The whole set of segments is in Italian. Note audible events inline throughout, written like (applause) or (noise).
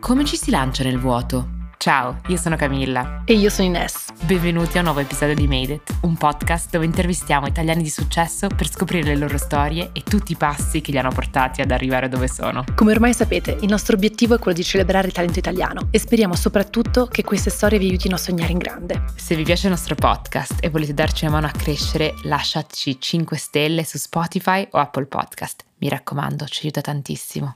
Come ci si lancia nel vuoto? Ciao, io sono Camilla. E io sono Ines. Benvenuti a un nuovo episodio di Made It, un podcast dove intervistiamo italiani di successo per scoprire le loro storie e tutti i passi che li hanno portati ad arrivare dove sono. Come ormai sapete, il nostro obiettivo è quello di celebrare il talento italiano e speriamo soprattutto che queste storie vi aiutino a sognare in grande. Se vi piace il nostro podcast e volete darci una mano a crescere, lasciateci 5 stelle su Spotify o Apple Podcast. Mi raccomando, ci aiuta tantissimo.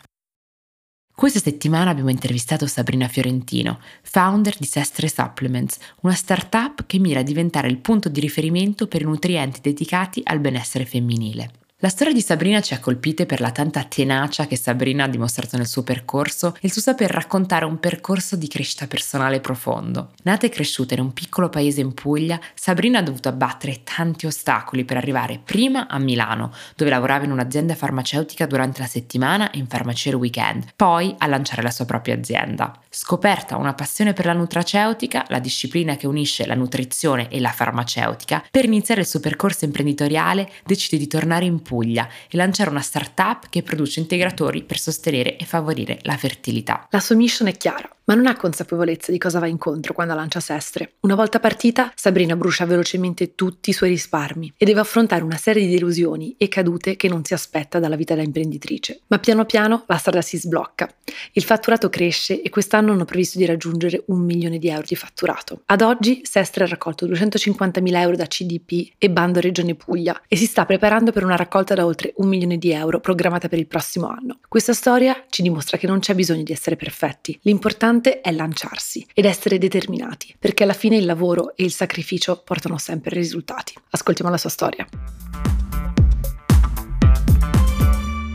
Questa settimana abbiamo intervistato Sabrina Fiorentino, founder di Sestre Supplements, una startup che mira a diventare il punto di riferimento per i nutrienti dedicati al benessere femminile. La storia di Sabrina ci ha colpite per la tanta tenacia che Sabrina ha dimostrato nel suo percorso e il suo saper raccontare un percorso di crescita personale profondo. Nata e cresciuta in un piccolo paese in Puglia, Sabrina ha dovuto abbattere tanti ostacoli per arrivare prima a Milano, dove lavorava in un'azienda farmaceutica durante la settimana e in farmacia il weekend, poi a lanciare la sua propria azienda. Scoperta una passione per la nutraceutica, la disciplina che unisce la nutrizione e la farmaceutica, per iniziare il suo percorso imprenditoriale decide di tornare in Puglia Puglia e lanciare una startup che produce integratori per sostenere e favorire la fertilità. La sua mission è chiara ma non ha consapevolezza di cosa va incontro quando lancia Sestre. Una volta partita, Sabrina brucia velocemente tutti i suoi risparmi e deve affrontare una serie di delusioni e cadute che non si aspetta dalla vita da imprenditrice. Ma piano piano la strada si sblocca. Il fatturato cresce e quest'anno hanno previsto di raggiungere un milione di euro di fatturato. Ad oggi Sestre ha raccolto 250.000 euro da CDP e Bando Regione Puglia e si sta preparando per una raccolta da oltre un milione di euro programmata per il prossimo anno. Questa storia ci dimostra che non c'è bisogno di essere perfetti. L'importante importante è lanciarsi ed essere determinati, perché alla fine il lavoro e il sacrificio portano sempre risultati. Ascoltiamo la sua storia.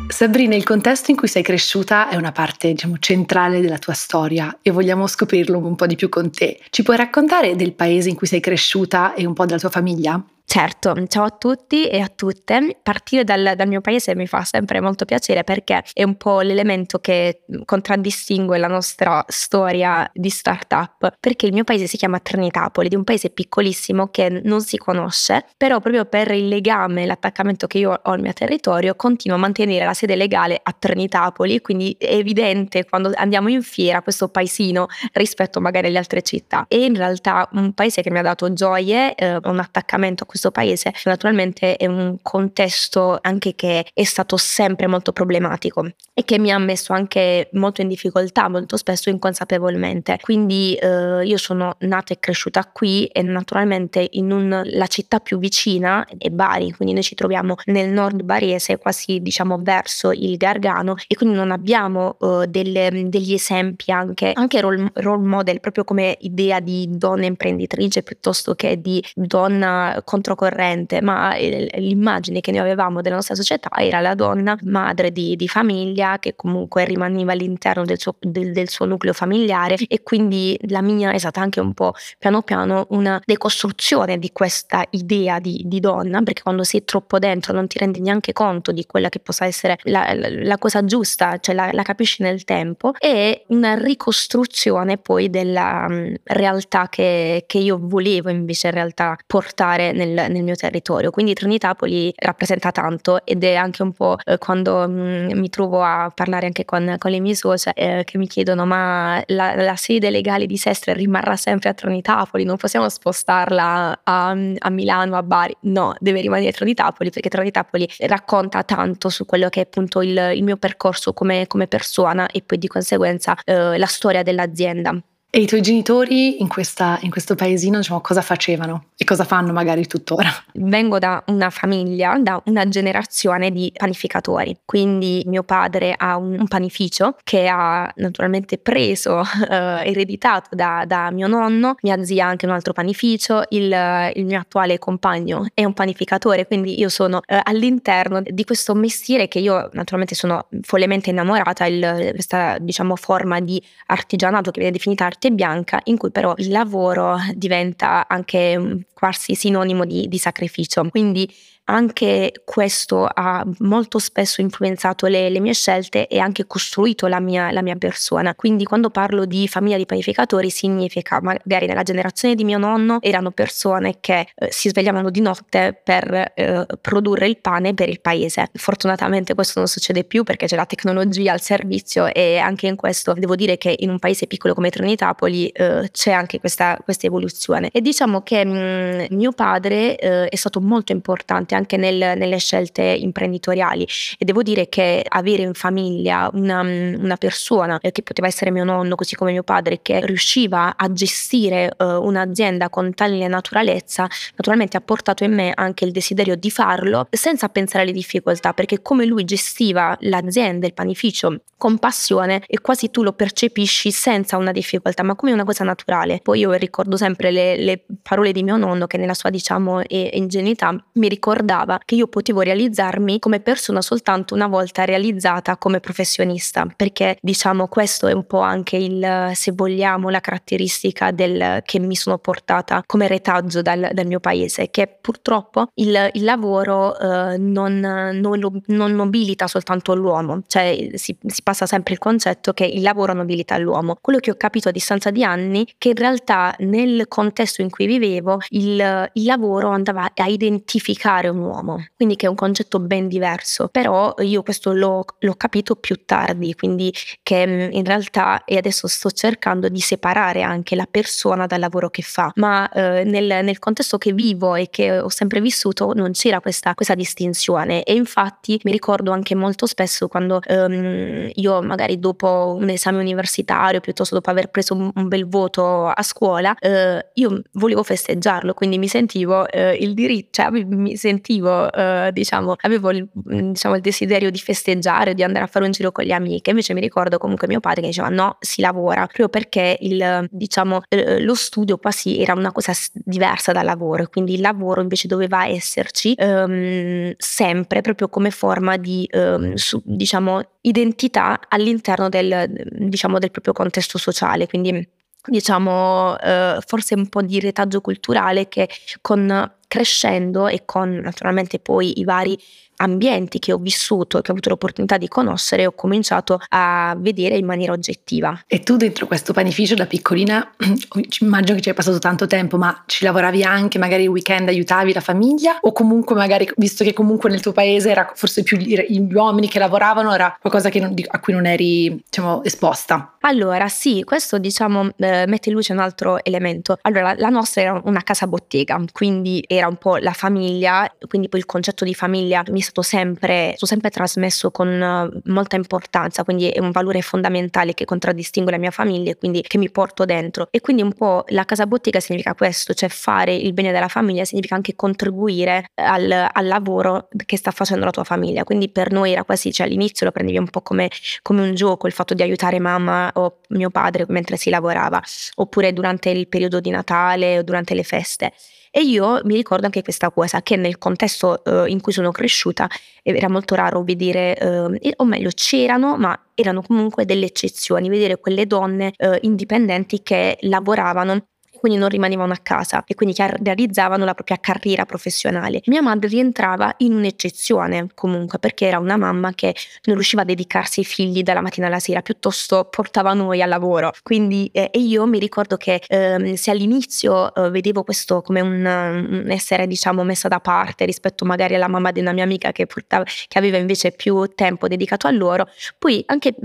Sabrina, il contesto in cui sei cresciuta è una parte, diciamo, centrale della tua storia e vogliamo scoprirlo un po' di più con te. Ci puoi raccontare del paese in cui sei cresciuta e un po' della tua famiglia? Certo, ciao a tutti e a tutte. Partire dal, dal, mio paese mi fa sempre molto piacere perché è un po' l'elemento che contraddistingue la nostra storia di startup. Perché il mio paese si chiama Trinitapoli, di un paese piccolissimo che non si conosce, però proprio per il legame, l'attaccamento che io ho al mio territorio, continuo a mantenere la sede legale a Trinitapoli, quindi è evidente quando andiamo in fiera questo paesino rispetto magari alle altre città. E in realtà un paese che mi ha dato gioie, eh, un attaccamento a questo questo paese naturalmente è un contesto anche che è stato sempre molto problematico e che mi ha messo anche molto in difficoltà, molto spesso inconsapevolmente. Quindi eh, io sono nata e cresciuta qui e naturalmente in un, la città più vicina è Bari, quindi noi ci troviamo nel nord barese, quasi diciamo verso il Gargano e quindi non abbiamo eh, delle, degli esempi anche, anche role, role model proprio come idea di donna imprenditrice piuttosto che di donna contro controcorrente, ma l'immagine che noi avevamo della nostra società era la donna madre di, di famiglia che comunque rimaneva all'interno del suo, del, del suo, nucleo familiare e quindi la mia è stata anche un po' piano piano una decostruzione di questa idea di, di donna, perché quando sei troppo dentro non ti rendi neanche conto di quella che possa essere la, la, la cosa giusta, cioè la, la, capisci nel tempo, e una ricostruzione poi della um, realtà che, che io volevo invece in realtà portare nel, nel, mio territorio. Quindi Trinitapoli rappresenta tanto ed è anche un po' eh, quando mh, mm, mi trovo a parlare anche con, con le mie socie eh, che mi chiedono ma la, la, sede legale di Sestre rimarrà sempre a Trinitapoli, non possiamo spostarla a, a Milano, a Bari? No, deve rimanere a Trinitapoli perché Trinitapoli racconta tanto su quello che è appunto il, il mio percorso come, come, persona e poi di conseguenza eh, la storia dell'azienda. E i tuoi genitori in, questa, in questo paesino diciamo, cosa facevano? E cosa fanno magari tuttora? Vengo da una famiglia, da una generazione di panificatori, quindi mio padre ha un, panificio che ha naturalmente preso, (laughs) eh, ereditato da, da, mio nonno, mia zia ha anche un altro panificio, il, il, mio attuale compagno è un panificatore, quindi io sono eh, all'interno di questo mestiere che io naturalmente sono follemente innamorata, il, questa diciamo forma di artigianato che viene definita arte bianca in cui però il lavoro diventa anche quasi sinonimo di, di sacrificio. Quindi anche questo ha molto spesso influenzato le, le mie scelte e anche costruito la mia, la mia, persona. Quindi quando parlo di famiglia di panificatori significa magari nella generazione di mio nonno erano persone che eh, si svegliavano di notte per eh, produrre il pane per il paese. Fortunatamente questo non succede più perché c'è la tecnologia al servizio e anche in questo devo dire che in un paese piccolo come Trinitapoli eh, c'è anche questa, questa, evoluzione. E diciamo che mh, mm, mio padre eh, è stato molto importante anche nel, nelle scelte imprenditoriali. E devo dire che avere in famiglia una, una persona eh, che poteva essere mio nonno così come mio padre che riusciva a gestire uh, un'azienda con tale naturalezza naturalmente ha portato in me anche il desiderio di farlo senza pensare alle difficoltà perché come lui gestiva l'azienda, il panificio con passione e quasi tu lo percepisci senza una difficoltà ma come una cosa naturale. Poi io ricordo sempre le, le parole di mio nonno che nella sua diciamo ingenuità mi ricorda ricordava che io potevo realizzarmi come persona soltanto una volta realizzata come professionista, perché diciamo questo è un po' anche il, se vogliamo, la caratteristica del, che mi sono portata come retaggio dal, dal mio paese, che purtroppo il, il lavoro eh, non, non, non, nobilita soltanto l'uomo, cioè si, si passa sempre il concetto che il lavoro nobilita l'uomo. Quello che ho capito a distanza di anni è che in realtà nel contesto in cui vivevo il, il lavoro andava a identificare un uomo, quindi che è un concetto ben diverso, però io questo l'ho, l'ho capito più tardi, quindi che mm, in realtà e adesso sto cercando di separare anche la persona dal lavoro che fa, ma eh, nel, nel, contesto che vivo e che ho sempre vissuto non c'era questa, questa distinzione. E infatti mi ricordo anche molto spesso quando ehm, io magari dopo un esame universitario, piuttosto dopo aver preso un, un bel voto a scuola, eh, io volevo festeggiarlo, quindi mi sentivo eh, il diritto, cioè mi sentivo motivo, eh, diciamo, avevo il, diciamo, il, desiderio di festeggiare, di andare a fare un giro con le amiche. Invece mi ricordo comunque mio padre che diceva no, si lavora, proprio perché il, diciamo, eh, lo studio quasi era una cosa diversa dal lavoro, quindi il lavoro invece doveva esserci ehm, sempre proprio come forma di, ehm, su, diciamo, identità all'interno del, diciamo, del proprio contesto sociale. Quindi diciamo, eh, forse un po' di retaggio culturale che con crescendo e con naturalmente poi i vari ambienti che ho vissuto e che ho avuto l'opportunità di conoscere, ho cominciato a vedere in maniera oggettiva. E tu dentro questo panificio da piccolina, (clears throat) immagino che ci hai passato tanto tempo, ma ci lavoravi anche, magari il weekend aiutavi la famiglia o comunque magari, visto che comunque nel tuo paese era forse più gli uomini che lavoravano, era qualcosa non, a cui non eri diciamo esposta? Allora sì, questo diciamo eh, mette in luce un altro elemento. Allora la nostra era una casa bottega, quindi era un po' la famiglia, quindi poi il concetto di famiglia mi stato sempre, sempre trasmesso con eh, molta importanza, quindi è un valore fondamentale che contraddistingue la mia famiglia e quindi che mi porto dentro. E quindi un po' la casa bottega significa questo, cioè fare il bene della famiglia significa anche contribuire al, al lavoro che sta facendo la tua famiglia. Quindi per noi era quasi, cioè all'inizio lo prendevi un po' come, come un gioco, il fatto di aiutare mamma o mio padre mentre si lavorava, oppure durante il periodo di Natale o durante le feste. E io mi ricordo anche questa cosa, che nel contesto eh, in cui sono cresciuta era molto raro vedere, eh, o meglio c'erano, ma erano comunque delle eccezioni, vedere quelle donne eh, indipendenti che lavoravano quindi non rimanevano a casa e quindi realizzavano la propria carriera professionale. Mia madre rientrava in un'eccezione comunque perché era una mamma che non riusciva a dedicarsi ai figli dalla mattina alla sera, piuttosto portava noi al lavoro. Quindi eh, io mi ricordo che eh, se all'inizio eh, vedevo questo come un, un, essere diciamo messa da parte rispetto magari alla mamma di una mia amica che, portava, che aveva invece più tempo dedicato a loro, poi anche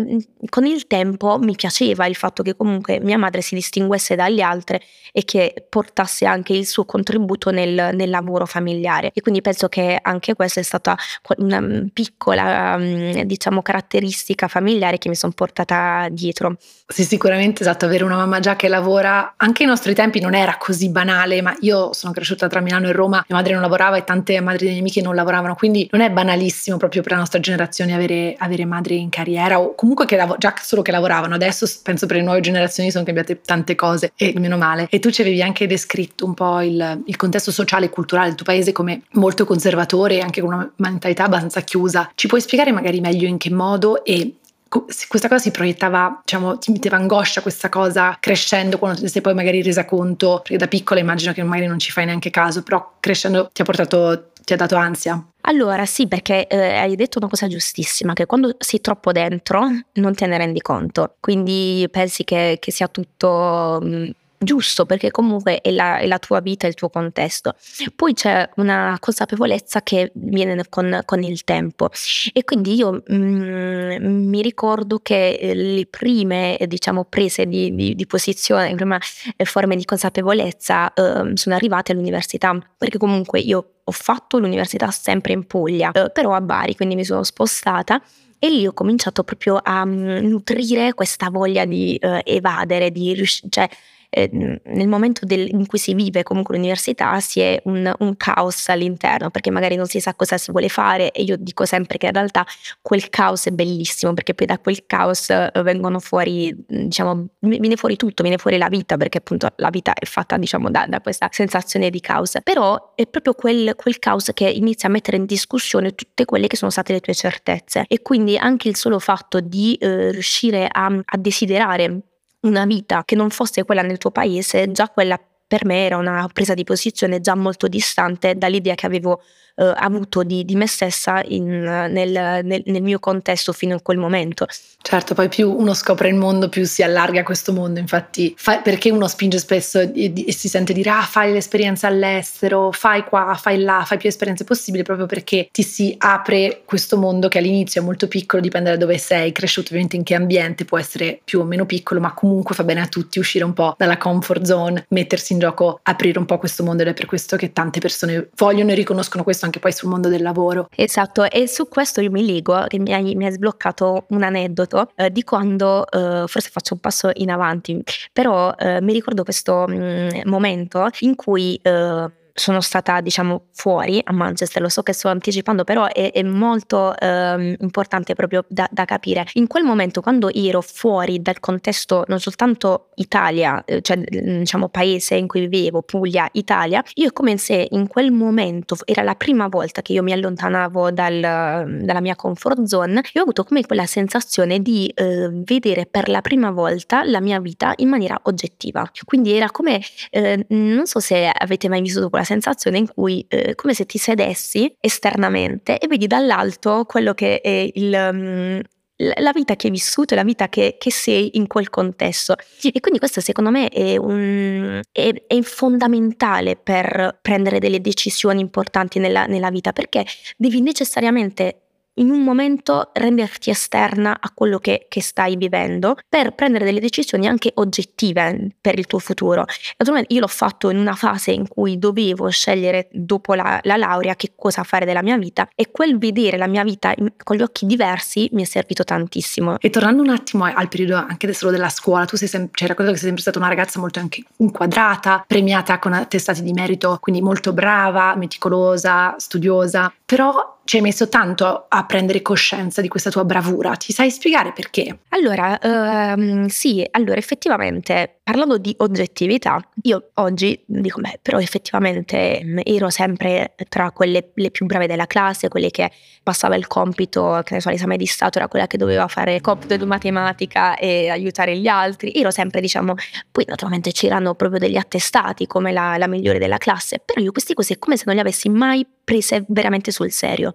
con il tempo mi piaceva il fatto che comunque mia madre si distinguesse dagli altri e che portasse anche il suo contributo nel, nel lavoro familiare. E quindi penso che anche questa è stata una mm, piccola, mm, diciamo, caratteristica familiare che mi sono portata dietro. Sì, sicuramente esatto, avere una mamma già che lavora, anche ai nostri tempi non era così banale, ma io sono cresciuta tra Milano e Roma, mia madre non lavorava e tante madri delle amiche non lavoravano, quindi non è banalissimo proprio per la nostra generazione avere, avere madri in carriera o comunque che lav- già solo che lavoravano. Adesso penso per le nuove generazioni sono cambiate tante cose e meno male. E tu ci avevi anche descritto un po' il, il contesto sociale e culturale del tuo paese come molto conservatore e anche con una mentalità abbastanza chiusa. Ci puoi spiegare magari meglio in che modo e questa cosa si proiettava, diciamo, ti metteva angoscia questa cosa crescendo quando ti sei poi magari resa conto, perché da piccola immagino che magari non ci fai neanche caso, però crescendo ti ha portato, ti ha dato ansia? Allora sì, perché eh, hai detto una cosa giustissima, che quando sei troppo dentro non te ne rendi conto, quindi pensi che, che sia tutto... Mh, mm, giusto perché comunque è la, è la, tua vita, il tuo contesto. Poi c'è una consapevolezza che viene con, con il tempo e quindi io mh, mm, mi ricordo che eh, le prime diciamo prese di, di, di posizione, le prime eh, forme di consapevolezza eh, sono arrivate all'università perché comunque io ho fatto l'università sempre in Puglia, eh, però a Bari, quindi mi sono spostata e lì ho cominciato proprio a um, nutrire questa voglia di uh, evadere, di riuscire, cioè eh, nel momento del, in cui si vive comunque l'università si è un, un, caos all'interno perché magari non si sa cosa si vuole fare e io dico sempre che in realtà quel caos è bellissimo perché poi da quel caos eh, vengono fuori diciamo viene fuori tutto viene fuori la vita perché appunto la vita è fatta diciamo da, da questa sensazione di caos. Però è proprio quel, quel caos che inizia a mettere in discussione tutte quelle che sono state le tue certezze. E quindi anche il solo fatto di eh, riuscire a, a desiderare una vita che non fosse quella nel tuo paese, già quella per me era una presa di posizione già molto distante dall'idea che avevo eh, avuto di, di, me stessa in, nel, nel, nel, mio contesto fino a quel momento. Certo, poi più uno scopre il mondo, più si allarga questo mondo. Infatti, fa, perché uno spinge spesso e, e, si sente dire: Ah, fai l'esperienza all'estero, fai qua, fai là, fai più esperienze possibili, proprio perché ti si apre questo mondo che all'inizio è molto piccolo, dipende da dove sei, cresciuto ovviamente in che ambiente, può essere più o meno piccolo, ma comunque fa bene a tutti uscire un po' dalla comfort zone, mettersi in gioco, aprire un po' questo mondo ed è per questo che tante persone vogliono e riconoscono questo anche poi sul mondo del lavoro. Esatto, e su questo io mi leggo, che mi hai, mi hai sbloccato un aneddoto eh, di quando, eh, forse faccio un passo in avanti, però eh, mi ricordo questo mh, mm, momento in cui eh, sono stata diciamo fuori a Manchester, lo so che sto anticipando, però è, è molto eh, importante proprio da, da, capire. In quel momento, quando ero fuori dal contesto non soltanto Italia, eh, cioè diciamo paese in cui vivevo, Puglia, Italia, io come se in quel momento era la prima volta che io mi allontanavo dal, dalla mia comfort zone e ho avuto come quella sensazione di eh, vedere per la prima volta la mia vita in maniera oggettiva. Quindi era come, eh, non so se avete mai vissuto quella sensazione in cui eh, come se ti sedessi esternamente e vedi dall'alto quello che è il, um, la vita che hai vissuto e la vita che, che, sei in quel contesto. E quindi questo secondo me è, un, è, è fondamentale per prendere delle decisioni importanti nella, nella vita perché devi necessariamente in un momento renderti esterna a quello che, che, stai vivendo per prendere delle decisioni anche oggettive per il tuo futuro. Naturalmente io l'ho fatto in una fase in cui dovevo scegliere dopo la, la laurea che cosa fare della mia vita e quel vedere la mia vita con gli occhi diversi mi è servito tantissimo. E tornando un attimo al periodo anche solo della scuola, tu sei sempre, cioè, raccontato che sei sempre stata una ragazza molto anche inquadrata, premiata con attestati di merito, quindi molto brava, meticolosa, studiosa, però ci hai messo tanto a prendere coscienza di questa tua bravura. Ti sai spiegare perché? Allora, um, sì, allora effettivamente parlando di oggettività, io oggi dico, beh, però effettivamente mm, ero sempre tra quelle le più brave della classe, quelle che passava il compito, che ne so, l'esame di Stato era quella che doveva fare compito di matematica e aiutare gli altri. Ero sempre, diciamo, poi naturalmente c'erano proprio degli attestati come la, la migliore della classe, però io queste cose è come se non le avessi mai prese veramente sul serio.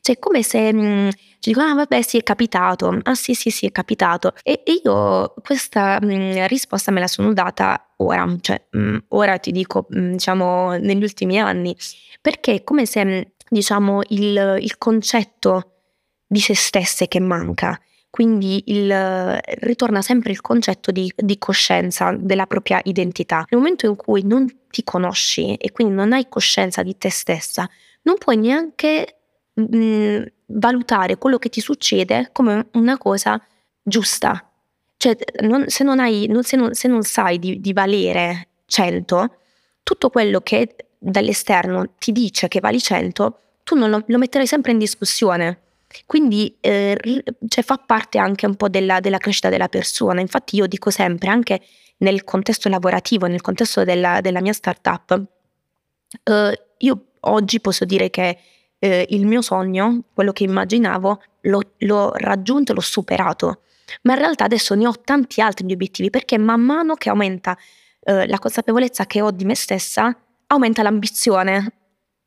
Cioè, come se mh, mm, ci dicono, ah vabbè sì è capitato, ah sì sì sì è capitato. E, e io questa mh, mm, risposta me la sono data ora, cioè mh, mm, ora ti dico, diciamo, negli ultimi anni, perché è come se, diciamo, il, il concetto di se stesse che manca. Quindi il, ritorna sempre il concetto di, di, coscienza della propria identità. Nel momento in cui non ti conosci e quindi non hai coscienza di te stessa, non puoi neanche mh, mm, valutare quello che ti succede come una cosa giusta. Cioè, non, se, non hai, non, se, non, se, non sai di, di valere 100, tutto quello che dall'esterno ti dice che vali 100, tu non lo, lo metterai sempre in discussione. Quindi eh, cioè, fa parte anche un po' della, della, crescita della persona. Infatti io dico sempre, anche nel contesto lavorativo, nel contesto della, della mia startup, eh, io oggi posso dire che eh, il mio sogno, quello che immaginavo, l'ho, l'ho raggiunto, l'ho superato, ma in realtà adesso ne ho tanti altri obiettivi perché man mano che aumenta eh, la consapevolezza che ho di me stessa, aumenta l'ambizione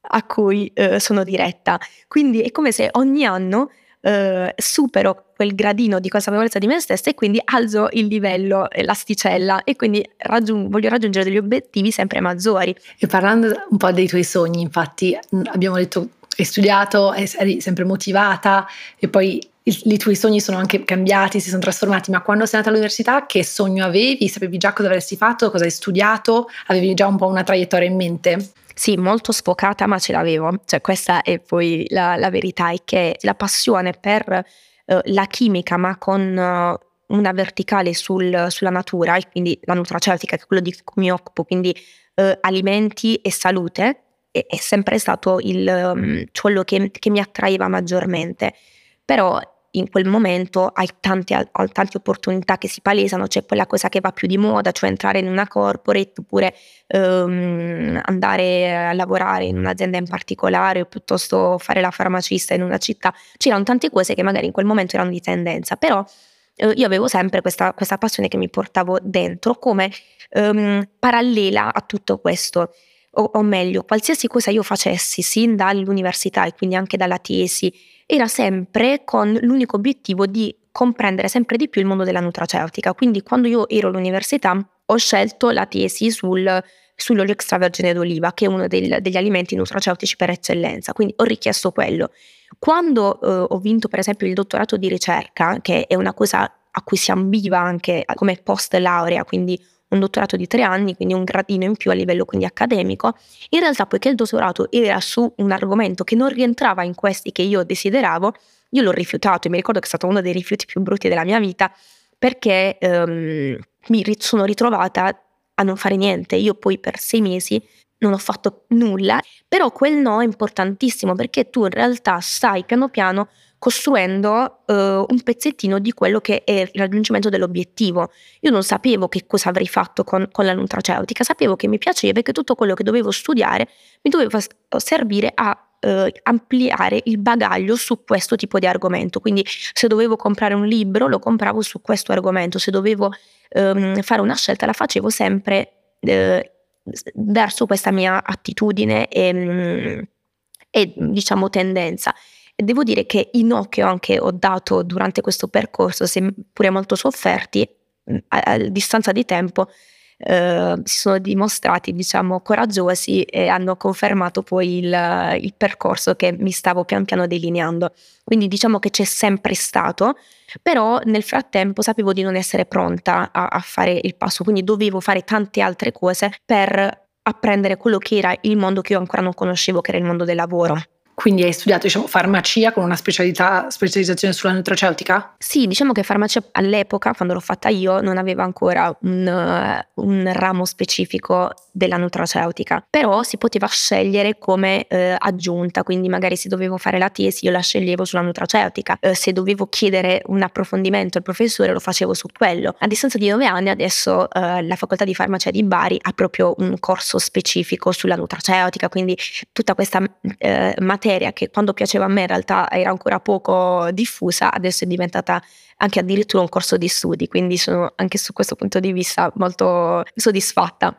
a cui eh, sono diretta. Quindi è come se ogni anno eh, supero quel gradino di consapevolezza di me stessa e quindi alzo il livello, l'asticella e quindi raggiung- voglio raggiungere degli obiettivi sempre maggiori. E parlando un po' dei tuoi sogni, infatti abbiamo detto hai studiato, eri sempre motivata e poi i, i, tuoi sogni sono anche cambiati, si sono trasformati, ma quando sei andata all'università che sogno avevi? Sapevi già cosa avresti fatto, cosa hai studiato? Avevi già un po' una traiettoria in mente? Sì, molto sfocata, ma ce l'avevo. Cioè, questa è poi la, la verità, è che la passione per uh, la chimica, ma con uh, una verticale sul, sulla natura, e quindi la nutraceutica, che è quello di cui mi occupo, quindi uh, alimenti e salute, è, è sempre stato il, um, quello che, che mi attraeva maggiormente. Però in quel momento hai tante, hai tante, opportunità che si palesano, c'è quella cosa che va più di moda, cioè entrare in una corporate oppure um, andare a lavorare in un'azienda in particolare o piuttosto fare la farmacista in una città. C'erano tante cose che magari in quel momento erano di tendenza, però uh, io avevo sempre questa, questa, passione che mi portavo dentro come um, parallela a tutto questo. O, o meglio, qualsiasi cosa io facessi, sin dall'università e quindi anche dalla tesi, era sempre con l'unico obiettivo di comprendere sempre di più il mondo della nutraceutica. Quindi quando io ero all'università ho scelto la tesi sul, sull'olio extravergine d'oliva, che è uno del, degli alimenti nutraceutici per eccellenza, quindi ho richiesto quello. Quando eh, ho vinto per esempio il dottorato di ricerca, che è una cosa a cui si ambiva anche come post laurea, quindi un dottorato di tre anni, quindi un gradino in più a livello quindi accademico. In realtà, poiché il dottorato era su un argomento che non rientrava in questi che io desideravo, io l'ho rifiutato e mi ricordo che è stato uno dei rifiuti più brutti della mia vita perché um, mi sono ritrovata a non fare niente. Io poi per sei mesi non ho fatto nulla, però quel no è importantissimo perché tu in realtà stai piano piano costruendo uh, un pezzettino di quello che è il raggiungimento dell'obiettivo. Io non sapevo che cosa avrei fatto con, con, la nutraceutica, sapevo che mi piaceva e che tutto quello che dovevo studiare mi doveva servire a uh, ampliare il bagaglio su questo tipo di argomento. Quindi se dovevo comprare un libro lo compravo su questo argomento, se dovevo um, fare una scelta la facevo sempre uh, verso questa mia attitudine e, um, e diciamo tendenza. E devo dire che i no che ho anche ho dato durante questo percorso, seppure molto sofferti, a, a distanza di tempo, eh, si sono dimostrati, diciamo, coraggiosi e hanno confermato poi il, il, percorso che mi stavo pian piano delineando. Quindi diciamo che c'è sempre stato, però nel frattempo sapevo di non essere pronta a, a fare il passo, quindi dovevo fare tante altre cose per apprendere quello che era il mondo che io ancora non conoscevo, che era il mondo del lavoro. Quindi hai studiato diciamo, farmacia con una specializzazione sulla nutraceutica? Sì, diciamo che farmacia all'epoca, quando l'ho fatta io, non aveva ancora un, uh, un ramo specifico della nutraceutica, però si poteva scegliere come uh, aggiunta, quindi magari se dovevo fare la tesi io la sceglievo sulla nutraceutica, uh, se dovevo chiedere un approfondimento al professore lo facevo su quello. A distanza di nove anni adesso la facoltà di farmacia di Bari ha proprio un corso specifico sulla nutraceutica, quindi tutta questa materia materia che quando piaceva a me in realtà era ancora poco diffusa, adesso è diventata anche addirittura un corso di studi, quindi sono anche su questo punto di vista molto soddisfatta.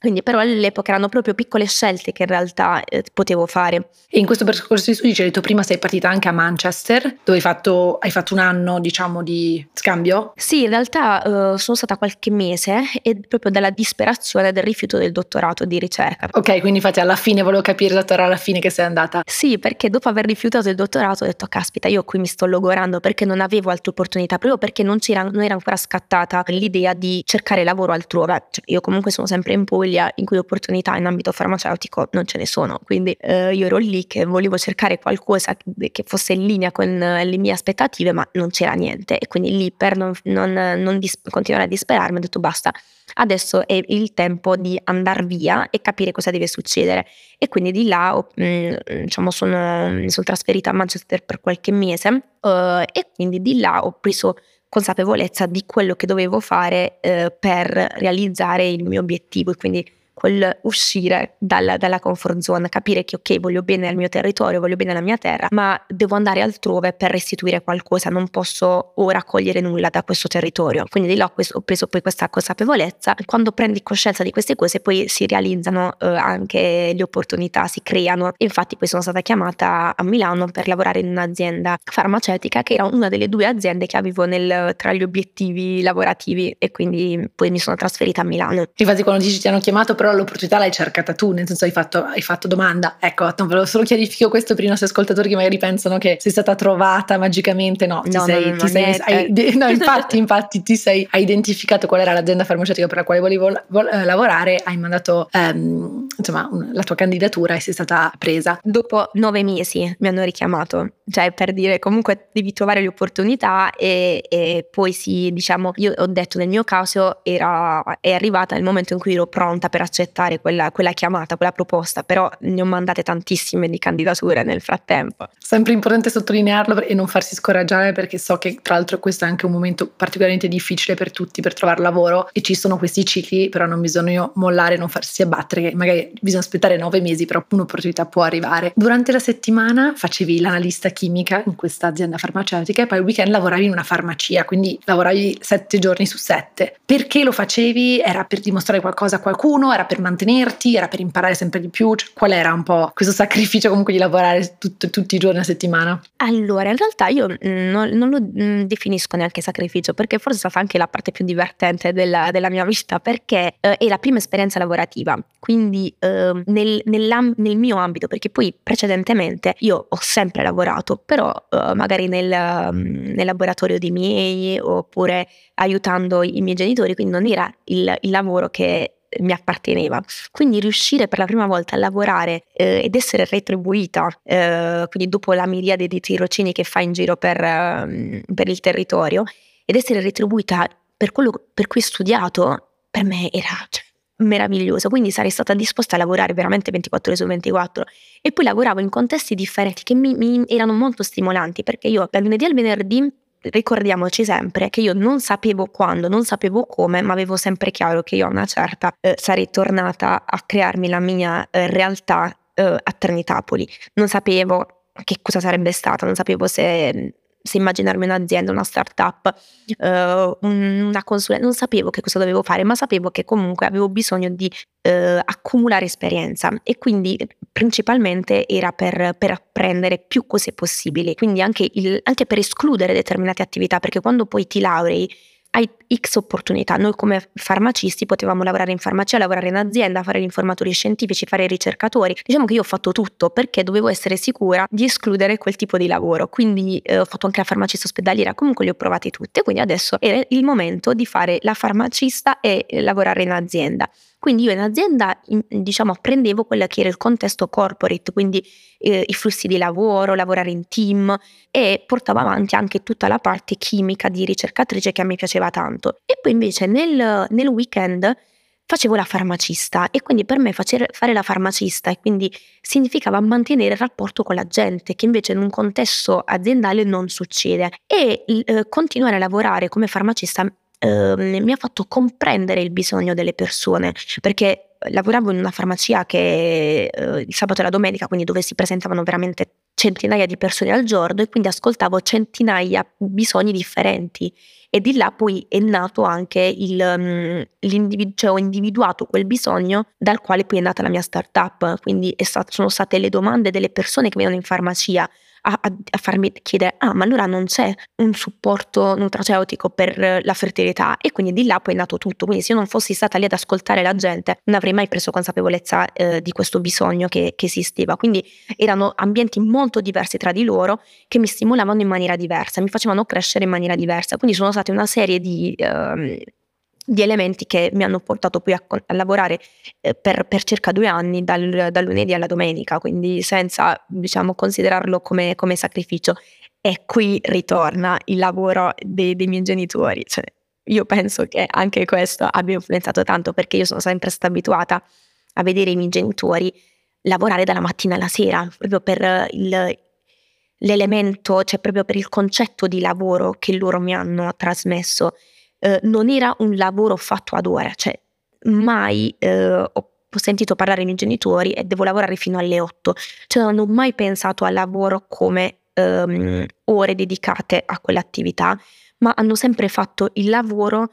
Quindi però all'epoca erano proprio piccole scelte che in realtà eh, potevo fare. E in questo percorso di studi, ci hai detto prima, sei partita anche a Manchester, dove hai fatto, hai fatto un anno, diciamo, di scambio? Sì, in realtà uh, sono stata qualche mese e proprio dalla disperazione del rifiuto del dottorato di ricerca. Ok, quindi infatti alla fine volevo capire, dottore, alla fine che sei andata. Sì, perché dopo aver rifiutato il dottorato ho detto, caspita, io qui mi sto logorando perché non avevo altre opportunità, proprio perché non, non era ancora scattata l'idea di cercare lavoro altrove. Cioè, io comunque sono sempre in Puglia Puglia in cui opportunità in ambito farmaceutico non ce ne sono, quindi eh, io ero lì che volevo cercare qualcosa che fosse in linea con eh, le mie aspettative, ma non c'era niente. E quindi lì per non, non, non dis- continuare a disperarmi ho detto basta, adesso è il tempo di andare via e capire cosa deve succedere. E quindi di là ho, mm, diciamo sono, mi sono trasferita a Manchester per qualche mese uh, e quindi di là ho preso consapevolezza di quello che dovevo fare eh, per realizzare il mio obiettivo e quindi quel uscire dalla, dalla comfort zone, capire che ok, voglio bene al mio territorio, voglio bene alla mia terra, ma devo andare altrove per restituire qualcosa, non posso ora cogliere nulla da questo territorio. Quindi di là ho preso poi questa consapevolezza. Quando prendi coscienza di queste cose poi si realizzano eh, anche le opportunità, si creano. Infatti poi sono stata chiamata a Milano per lavorare in un'azienda farmaceutica che era una delle due aziende che avevo nel, tra gli obiettivi lavorativi e quindi poi mi sono trasferita a Milano. Infatti quando dici ti hanno chiamato però l'opportunità l'hai cercata tu, nel senso hai fatto, hai fatto domanda. Ecco, non ve lo solo chiarifico questo per i nostri ascoltatori che magari pensano che sei stata trovata magicamente, no, no, sei, no, sei hai, no, (laughs) infatti, infatti ti sei, hai identificato qual era l'azienda farmaceutica per la quale volevo vol, eh, lavorare, hai mandato um, insomma un, la tua candidatura e sei stata presa. Dopo nove mesi mi hanno richiamato, cioè per dire comunque devi trovare le opportunità e, e poi sì, diciamo, io ho detto nel mio caso era, è arrivata il momento in cui ero pronta per accettare quella, quella chiamata, quella proposta, però ne ho mandate tantissime di candidature nel frattempo. Sempre importante sottolinearlo e non farsi scoraggiare perché so che tra l'altro questo è anche un momento particolarmente difficile per tutti per trovare lavoro e ci sono questi cicli, però non bisogna mollare, non farsi abbattere, magari bisogna aspettare nove mesi, però un'opportunità può arrivare. Durante la settimana facevi l'analista chimica in questa azienda farmaceutica e poi il weekend lavoravi in una farmacia, quindi lavoravi sette giorni su sette. Perché lo facevi? Era per dimostrare qualcosa a qualcuno? Era per mantenerti? Era per imparare sempre di più? Cioè, qual era un po' questo sacrificio comunque di lavorare tut- tutti i giorni a settimana? Allora, in realtà io non, non lo mm, definisco neanche sacrificio perché forse è stata anche la parte più divertente della, della mia vita perché eh, è la prima esperienza lavorativa, quindi eh, nel, nel, mio ambito, perché poi precedentemente io ho sempre lavorato, però eh, magari nel, mm, nel, laboratorio dei miei oppure aiutando i miei genitori, quindi non era il, il lavoro che mi apparteneva. Quindi riuscire per la prima volta a lavorare eh, ed essere retribuita, eh, quindi dopo la miriade di tirocini che fa in giro per, eh, per il territorio, ed essere retribuita per quello per cui ho studiato, per me era cioè, meraviglioso. Quindi sarei stata disposta a lavorare veramente 24 ore su 24. E poi lavoravo in contesti differenti che mi, mi erano molto stimolanti perché io dal lunedì al venerdì ricordiamoci sempre che io non sapevo quando, non sapevo come, ma avevo sempre chiaro che io a una certa eh, sarei tornata a crearmi la mia eh, realtà eh, a Ternitapoli. Non sapevo che cosa sarebbe stata, non sapevo se se immaginarmi un'azienda, una startup, uh, una consulenza, non sapevo che cosa dovevo fare, ma sapevo che comunque avevo bisogno di uh, accumulare esperienza. E quindi principalmente era per, per, apprendere più cose possibili, quindi anche, il, anche per escludere determinate attività, perché quando poi ti laurei hai X opportunità. Noi come farmacisti potevamo lavorare in farmacia, lavorare in azienda, fare gli informatori scientifici, fare i ricercatori. Diciamo che io ho fatto tutto perché dovevo essere sicura di escludere quel tipo di lavoro. Quindi eh, ho fatto anche la farmacista ospedaliera, comunque li ho provati tutti. Quindi adesso era il momento di fare la farmacista e lavorare in azienda. Quindi io in azienda diciamo apprendevo quello che era il contesto corporate, quindi eh, i flussi di lavoro, lavorare in team e portavo avanti anche tutta la parte chimica di ricercatrice che a me piaceva tanto. E poi invece nel, nel weekend facevo la farmacista e quindi per me fare la farmacista e quindi significava mantenere il rapporto con la gente che invece in un contesto aziendale non succede e eh, continuare a lavorare come farmacista eh, mi ha fatto comprendere il bisogno delle persone, perché lavoravo in una farmacia che eh, il sabato e la domenica, quindi dove si presentavano veramente centinaia di persone al giorno e quindi ascoltavo centinaia di bisogni differenti. E di là poi è nato anche il, um, cioè ho individuato quel bisogno dal quale poi è nata la mia startup, quindi stato, sono state le domande delle persone che vengono in farmacia a, a, a, farmi chiedere, ah ma allora non c'è un supporto nutraceutico per la fertilità? E quindi di là poi è nato tutto, quindi se io non fossi stata lì ad ascoltare la gente non avrei mai preso consapevolezza eh, di questo bisogno che, che, esisteva, quindi erano ambienti molto diversi tra di loro che mi stimolavano in maniera diversa, mi facevano crescere in maniera diversa, quindi sono state una serie di... Eh, di elementi che mi hanno portato poi a, a lavorare eh, per, per, circa due anni dal, dal, lunedì alla domenica, quindi senza diciamo, considerarlo come, come, sacrificio. E qui ritorna il lavoro dei, dei miei genitori. Cioè, io penso che anche questo abbia influenzato tanto perché io sono sempre stata abituata a vedere i miei genitori lavorare dalla mattina alla sera, proprio per il, l'elemento, cioè proprio per il concetto di lavoro che loro mi hanno trasmesso eh, non era un lavoro fatto ad ora, cioè mai eh, ho sentito parlare i miei genitori e devo lavorare fino alle 8. Cioè non ho mai pensato al lavoro come um, ore dedicate a quell'attività, ma hanno sempre fatto il lavoro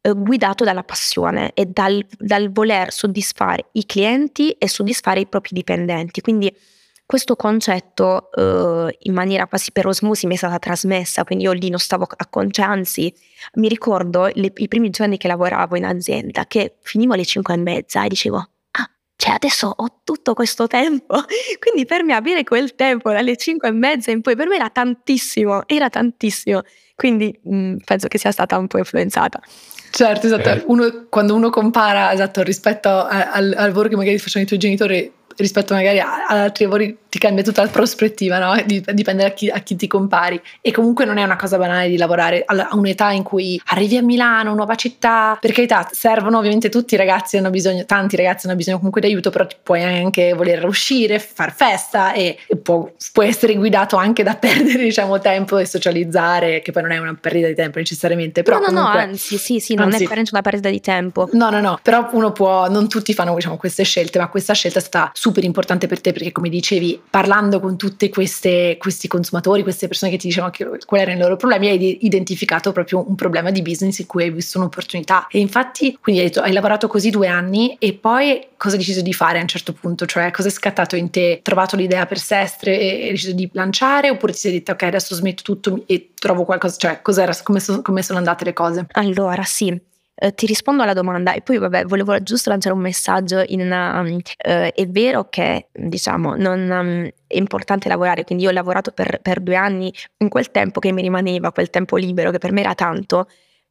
eh, guidato dalla passione e dal, dal, voler soddisfare i clienti e soddisfare i propri dipendenti. Quindi questo concetto eh, in maniera quasi per osmosi mi è stata trasmessa, quindi io lì non stavo a conce, anzi mi ricordo le, i primi giorni che lavoravo in azienda che finivo alle 5 e mezza e dicevo ah, cioè adesso ho tutto questo tempo, (laughs) quindi per me avere quel tempo dalle 5 e mezza in poi per me era tantissimo, era tantissimo, quindi mh, mm, penso che sia stata un po' influenzata. Certo, esatto. Eh. Uno, quando uno compara esatto, rispetto al, al lavoro che magari facevano i tuoi genitori rispetto magari ad altri lavori ti cambia tutta la prospettiva, no? Dipende da chi, a chi ti compari. E comunque non è una cosa banale di lavorare a un'età in cui arrivi a Milano, nuova città. Per carità, servono ovviamente tutti i ragazzi, hanno bisogno, tanti ragazzi hanno bisogno comunque di aiuto, però puoi anche voler uscire, far festa e, e può, può, essere guidato anche da (laughs) perdere, diciamo, tempo e socializzare, che poi non è una perdita di tempo necessariamente. Però no, no, comunque, no, anzi, sì, sì, non anzi, è per una perdita di tempo. No, no, no, però uno può, non tutti fanno diciamo, queste scelte, ma questa scelta è stata super importante per te perché come dicevi, parlando con tutti questi consumatori, queste persone che ti dicevano quali erano i loro problemi, hai identificato proprio un problema di business in cui hai visto un'opportunità. E infatti, quindi hai, detto, hai lavorato così due anni e poi cosa hai deciso di fare a un certo punto? Cioè, cosa è scattato in te? Trovato l'idea per Sestre e hai deciso di lanciare oppure ti sei detto ok, adesso smetto tutto e trovo qualcosa? Cioè, come, so, come sono andate le cose? Allora, sì, Uh, ti rispondo alla domanda e poi vabbè volevo giusto lanciare un messaggio una, um, uh, è vero che diciamo non um, è importante lavorare quindi io ho lavorato per, per, due anni in quel tempo che mi rimaneva quel tempo libero che per me era tanto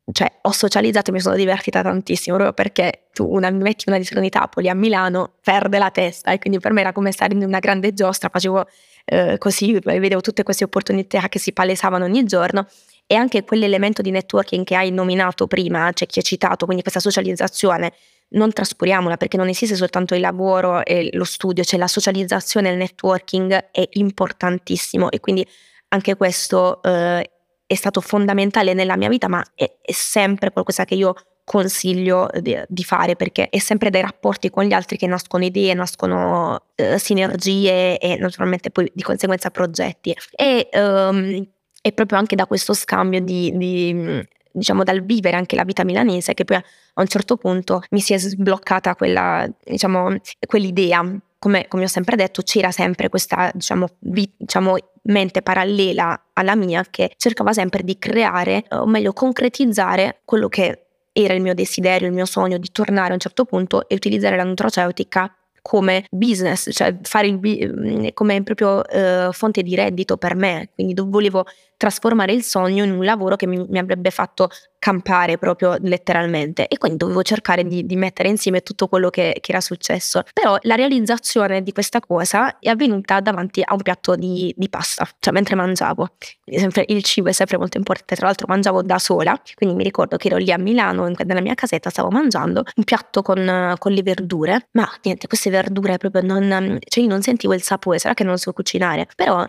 cioè ho socializzato e mi sono divertita tantissimo proprio perché tu una, metti una di Napoli a Milano perde la testa e quindi per me era come stare in una grande giostra facevo uh, così vedevo tutte queste opportunità che si palesavano ogni giorno e anche quell'elemento di networking che hai nominato prima, cioè chi hai citato, quindi questa socializzazione, non trascuriamola perché non esiste soltanto il lavoro e lo studio, cioè la socializzazione e il networking è importantissimo e quindi anche questo eh, è stato fondamentale nella mia vita, ma è, è sempre qualcosa che io consiglio di, di, fare perché è sempre dai rapporti con gli altri che nascono idee, nascono eh, sinergie e naturalmente poi di conseguenza progetti. E um, e proprio anche da questo scambio di, di diciamo dal vivere anche la vita milanese che poi a un certo punto mi si è sbloccata quella, diciamo, quell'idea come, come, ho sempre detto, c'era sempre questa diciamo, vi, diciamo, mente parallela alla mia che cercava sempre di creare, o meglio concretizzare quello che era il mio desiderio, il mio sogno di tornare a un certo punto e utilizzare la nutraceutica come business, cioè fare il, come proprio uh, fonte di reddito per me. Quindi volevo trasformare il sogno in un lavoro che mi, mi avrebbe fatto campare proprio letteralmente e quindi dovevo cercare di, di mettere insieme tutto quello che, che, era successo. Però la realizzazione di questa cosa è avvenuta davanti a un piatto di, di pasta, cioè mentre mangiavo. Sempre, il cibo è sempre molto importante, tra l'altro mangiavo da sola, quindi mi ricordo che ero lì a Milano, nella mia casetta, stavo mangiando un piatto con, con le verdure, ma niente, queste verdure proprio non, cioè io non sentivo il sapore, sarà che non so cucinare, però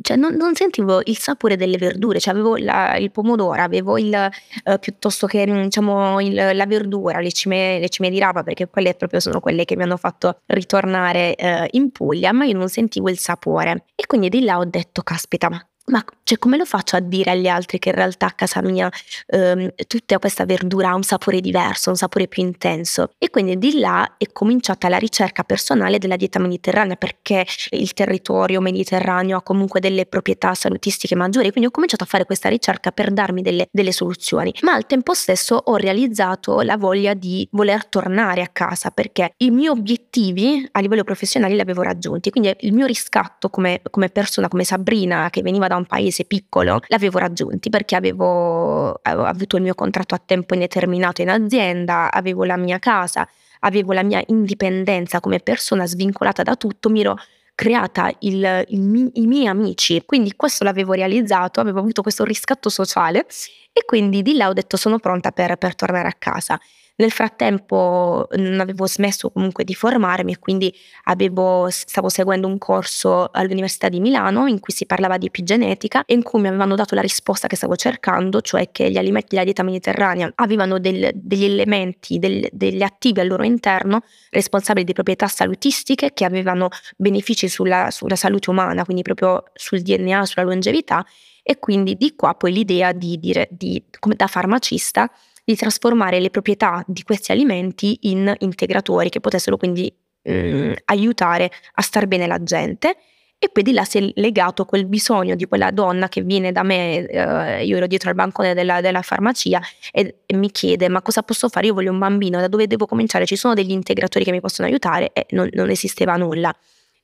cioè non, non, sentivo il sapore delle verdure, cioè avevo la, il pomodoro, avevo il, eh, piuttosto che mm, diciamo il, la verdura, le cime, le cime, di rapa, perché quelle proprio sono quelle che mi hanno fatto ritornare eh, in Puglia, ma io non sentivo il sapore. E quindi di là ho detto, caspita, ma ma cioè, come lo faccio a dire agli altri che in realtà a casa mia ehm, tutta questa verdura ha un sapore diverso, un sapore più intenso? E quindi di là è cominciata la ricerca personale della dieta mediterranea perché il territorio mediterraneo ha comunque delle proprietà salutistiche maggiori, quindi ho cominciato a fare questa ricerca per darmi delle, delle soluzioni, ma al tempo stesso ho realizzato la voglia di voler tornare a casa perché i miei obiettivi a livello professionale li avevo raggiunti, quindi il mio riscatto come, come persona, come Sabrina che veniva da un paese piccolo, l'avevo raggiunti perché avevo, avevo avuto il mio contratto a tempo indeterminato in azienda, avevo la mia casa, avevo la mia indipendenza come persona svincolata da tutto, mi ero creata il, il, i miei amici, quindi questo l'avevo realizzato, avevo avuto questo riscatto sociale e quindi di là ho detto sono pronta per, per tornare a casa. Nel frattempo non avevo smesso comunque di formarmi e quindi avevo, stavo seguendo un corso all'Università di Milano in cui si parlava di epigenetica e in cui mi avevano dato la risposta che stavo cercando, cioè che gli alimenti della dieta mediterranea avevano del, degli elementi, del, degli attivi al loro interno responsabili di proprietà salutistiche che avevano benefici sulla, sulla salute umana, quindi proprio sul DNA, sulla longevità e quindi di qua poi l'idea di dire, di, come da farmacista, di trasformare le proprietà di questi alimenti in integratori che potessero quindi eh, aiutare a star bene la gente. E poi di là si è legato quel bisogno di quella donna che viene da me, eh, io ero dietro al bancone della, della farmacia e, e, mi chiede ma cosa posso fare? Io voglio un bambino, da dove devo cominciare? Ci sono degli integratori che mi possono aiutare e non, non esisteva nulla.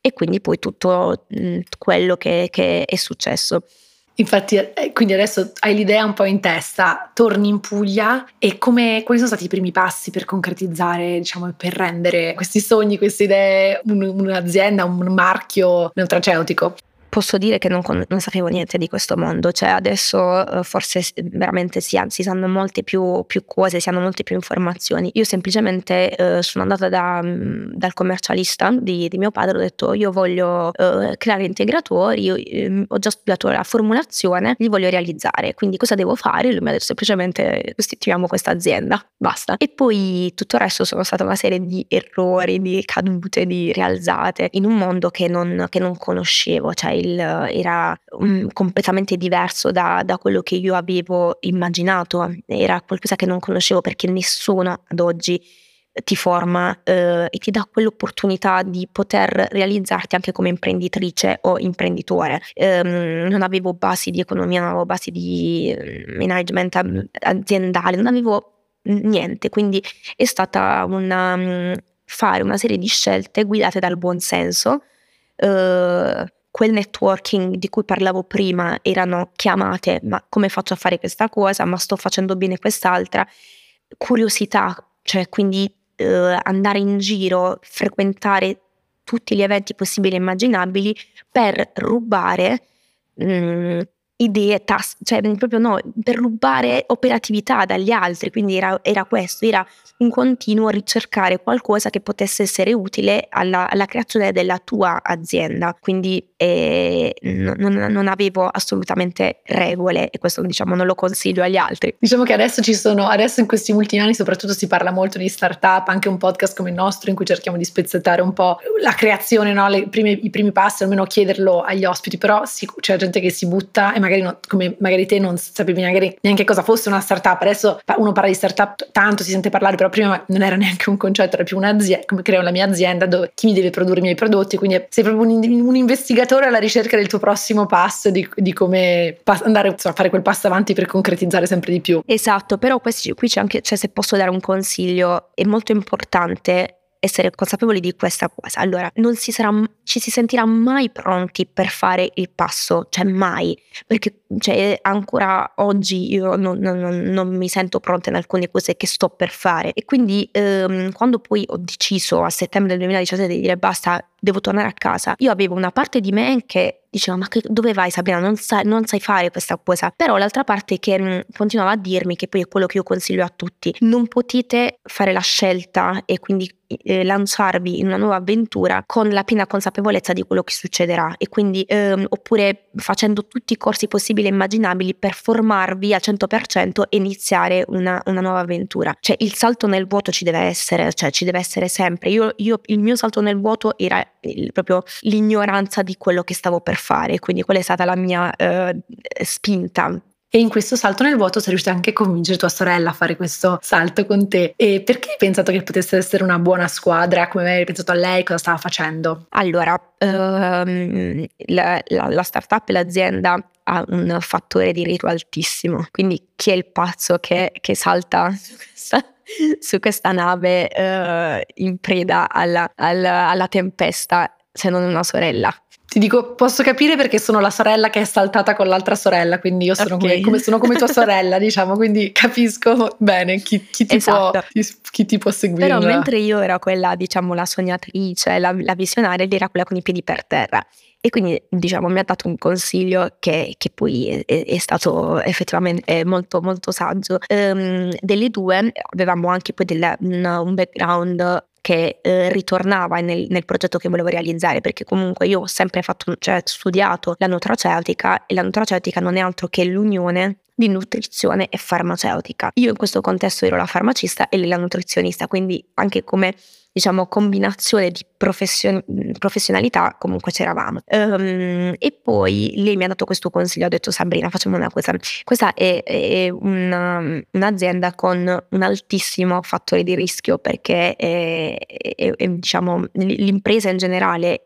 E quindi poi tutto mh, quello che, che è successo. Infatti, eh, quindi adesso hai l'idea un po' in testa, torni in Puglia e come, quali sono stati i primi passi per concretizzare, diciamo, per rendere questi sogni, queste idee un, un'azienda, un marchio neotraceutico? Posso dire che non, non, sapevo niente di questo mondo, cioè adesso uh, forse veramente si, si, sanno molte più, più, cose, si hanno molte più informazioni. Io semplicemente uh, sono andata da, um, dal commercialista di, di, mio padre, ho detto io voglio uh, creare integratori, io, um, ho già studiato la formulazione, li voglio realizzare, quindi cosa devo fare? Lui mi ha detto semplicemente costituiamo questa azienda, basta. E poi tutto il resto sono stata una serie di errori, di cadute, di rialzate in un mondo che non, che non conoscevo, cioè il, era um, completamente diverso da, da, quello che io avevo immaginato, era qualcosa che non conoscevo perché nessuno ad oggi ti forma eh, e ti dà quell'opportunità di poter realizzarti anche come imprenditrice o imprenditore. Um, non avevo basi di economia, non avevo basi di mm, management aziendale, non avevo niente, quindi è stata una, mm, fare una serie di scelte guidate dal buon senso. Uh, quel networking di cui parlavo prima erano chiamate, ma come faccio a fare questa cosa, ma sto facendo bene quest'altra, curiosità, cioè quindi eh, andare in giro, frequentare tutti gli eventi possibili e immaginabili per rubare mh, mm, idee, task, cioè proprio no, per rubare operatività dagli altri, quindi era, era questo, era in continuo ricercare qualcosa che potesse essere utile alla, alla creazione della tua azienda, quindi eh, non, non, avevo assolutamente regole e questo diciamo non lo consiglio agli altri. Diciamo che adesso ci sono, adesso in questi ultimi anni soprattutto si parla molto di startup, anche un podcast come il nostro in cui cerchiamo di spezzettare un po' la creazione, no? prime, i primi passi, almeno chiederlo agli ospiti, però si, c'è gente che si butta e magari, non, come magari te non sapevi neanche cosa fosse una startup, adesso uno parla di startup, tanto si sente parlare, però prima non era (laughs) neanche un concetto, era più un'azienda, come creo la mia azienda dove chi mi deve produrre i miei prodotti, quindi sei proprio un, un investigatore alla ricerca del tuo prossimo passo, di, di come pass- andare insomma, a fare quel passo avanti per concretizzare sempre di più. Esatto, però questi, qui c'è anche, cioè se posso dare un consiglio, è molto importante essere consapevoli di questa cosa. Allora, non si sarà, ci si sentirà mai pronti per fare il passo, cioè mai, perché cioè, ancora oggi io non, non, non, mi sento pronta in alcune cose che sto per fare. E quindi ehm, quando poi ho deciso a settembre del 2017 di dire basta, devo tornare a casa, io avevo una parte di me che diceva ma che, dove vai Sabrina? Non sai, non sai, fare questa cosa. Però l'altra parte che mh, continuava a dirmi che poi è quello che io consiglio a tutti non potete fare la scelta e quindi eh, lanciarvi in una nuova avventura con la piena consapevolezza di quello che succederà. E quindi ehm, oppure facendo tutti i corsi possibili e immaginabili per formarvi al 100% e iniziare una, una, nuova avventura. Cioè il salto nel vuoto ci deve essere cioè ci deve essere sempre. Io, io il mio salto nel vuoto era il, proprio l'ignoranza di quello che stavo per fare, quindi quella è stata la mia eh, spinta e in questo salto nel vuoto sei riuscita anche a convincere tua sorella a fare questo salto con te. E perché hai pensato che potesse essere una buona squadra? Come hai pensato a lei? Cosa stava facendo? Allora, um, la, la, la startup e l'azienda ha un fattore di rito altissimo. Quindi chi è il pazzo che, che salta (laughs) su questa, su questa nave uh, in preda alla, alla, alla tempesta se non una sorella? Ti dico, posso capire perché sono la sorella che è saltata con l'altra sorella, quindi io sono, okay. come, come, sono come tua (laughs) sorella, diciamo, quindi capisco bene chi, chi, ti, esatto. può, chi, chi, ti, può, seguire. Però mentre io ero quella, diciamo, la sognatrice, la, la visionaria, lei era quella con i piedi per terra. E quindi diciamo mi ha dato un consiglio che, che poi è, è, stato effettivamente molto molto saggio. Um, delle due avevamo anche poi un, un background che eh, ritornava nel, nel, progetto che volevo realizzare, perché comunque io ho sempre fatto, cioè, studiato la nutraceutica e la nutraceutica non è altro che l'unione di nutrizione e farmaceutica. Io in questo contesto ero la farmacista e la nutrizionista, quindi anche come diciamo combinazione di profession- professionalità comunque c'eravamo. Um, e poi lei mi ha dato questo consiglio, ha detto Sabrina facciamo una cosa, questa è, è una, un'azienda con un altissimo fattore di rischio perché è, è, diciamo, l'impresa in generale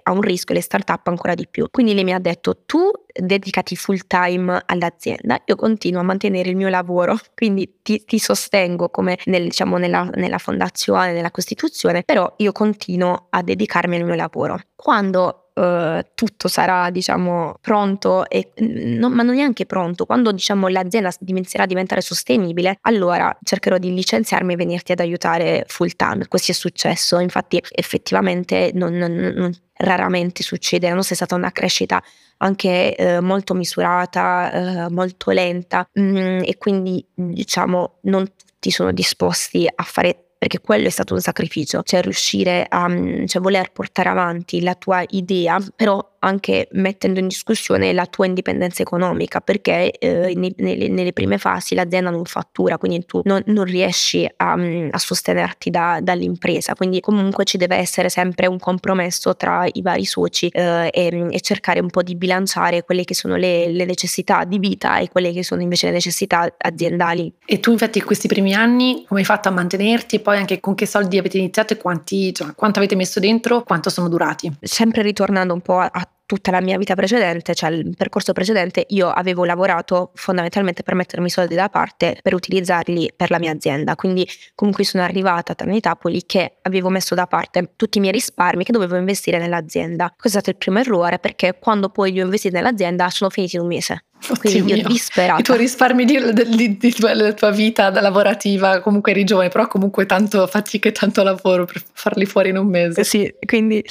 ha un rischio, le start-up ancora di più. Quindi lei mi ha detto tu dedicati full time all'azienda, io continuo a mantenere il mio lavoro, quindi ti, ti sostengo come nel, diciamo, nella, nella fondazione, nella costituzione, però io continuo a dedicarmi al mio lavoro. Quando Uh, tutto sarà diciamo pronto e no, ma non neanche pronto quando diciamo l'azienda inizierà a diventare sostenibile allora cercherò di licenziarmi e venirti ad aiutare full time. Così è successo. Infatti effettivamente non, non, non raramente succede. Non è stata una crescita anche eh, molto misurata, eh, molto lenta. Mm, e quindi diciamo non tutti sono disposti a fare perché quello è stato un sacrificio, cioè riuscire a mm, cioè voler portare avanti la tua idea, però anche mettendo in discussione la tua indipendenza economica perché eh, nei, nelle, nelle, prime fasi l'azienda non fattura quindi tu non, non riesci a, mm, a sostenerti da, dall'impresa. Quindi comunque ci deve essere sempre un compromesso tra i vari soci eh, e, e, cercare un po' di bilanciare quelle che sono le, le, necessità di vita e quelle che sono invece le necessità aziendali. E tu infatti questi primi anni come hai fatto a mantenerti? E poi anche con che soldi avete iniziato e quanti, cioè, quanto avete messo dentro quanto sono durati? Sempre ritornando un po' a, a tutta la mia vita precedente, cioè il percorso precedente, io avevo lavorato fondamentalmente per mettermi i soldi da parte per utilizzarli per la mia azienda. Quindi comunque sono arrivata a Ternitapoli che avevo messo da parte tutti i miei risparmi che dovevo investire nell'azienda. Questo è stato il primo errore perché quando poi li ho investiti nell'azienda sono finiti in un mese. Quindi io disperata. I tuoi risparmi di, di, di, della tua vita lavorativa, comunque eri giovane, però comunque tanto fatica e tanto lavoro per farli fuori in un mese. Sì, quindi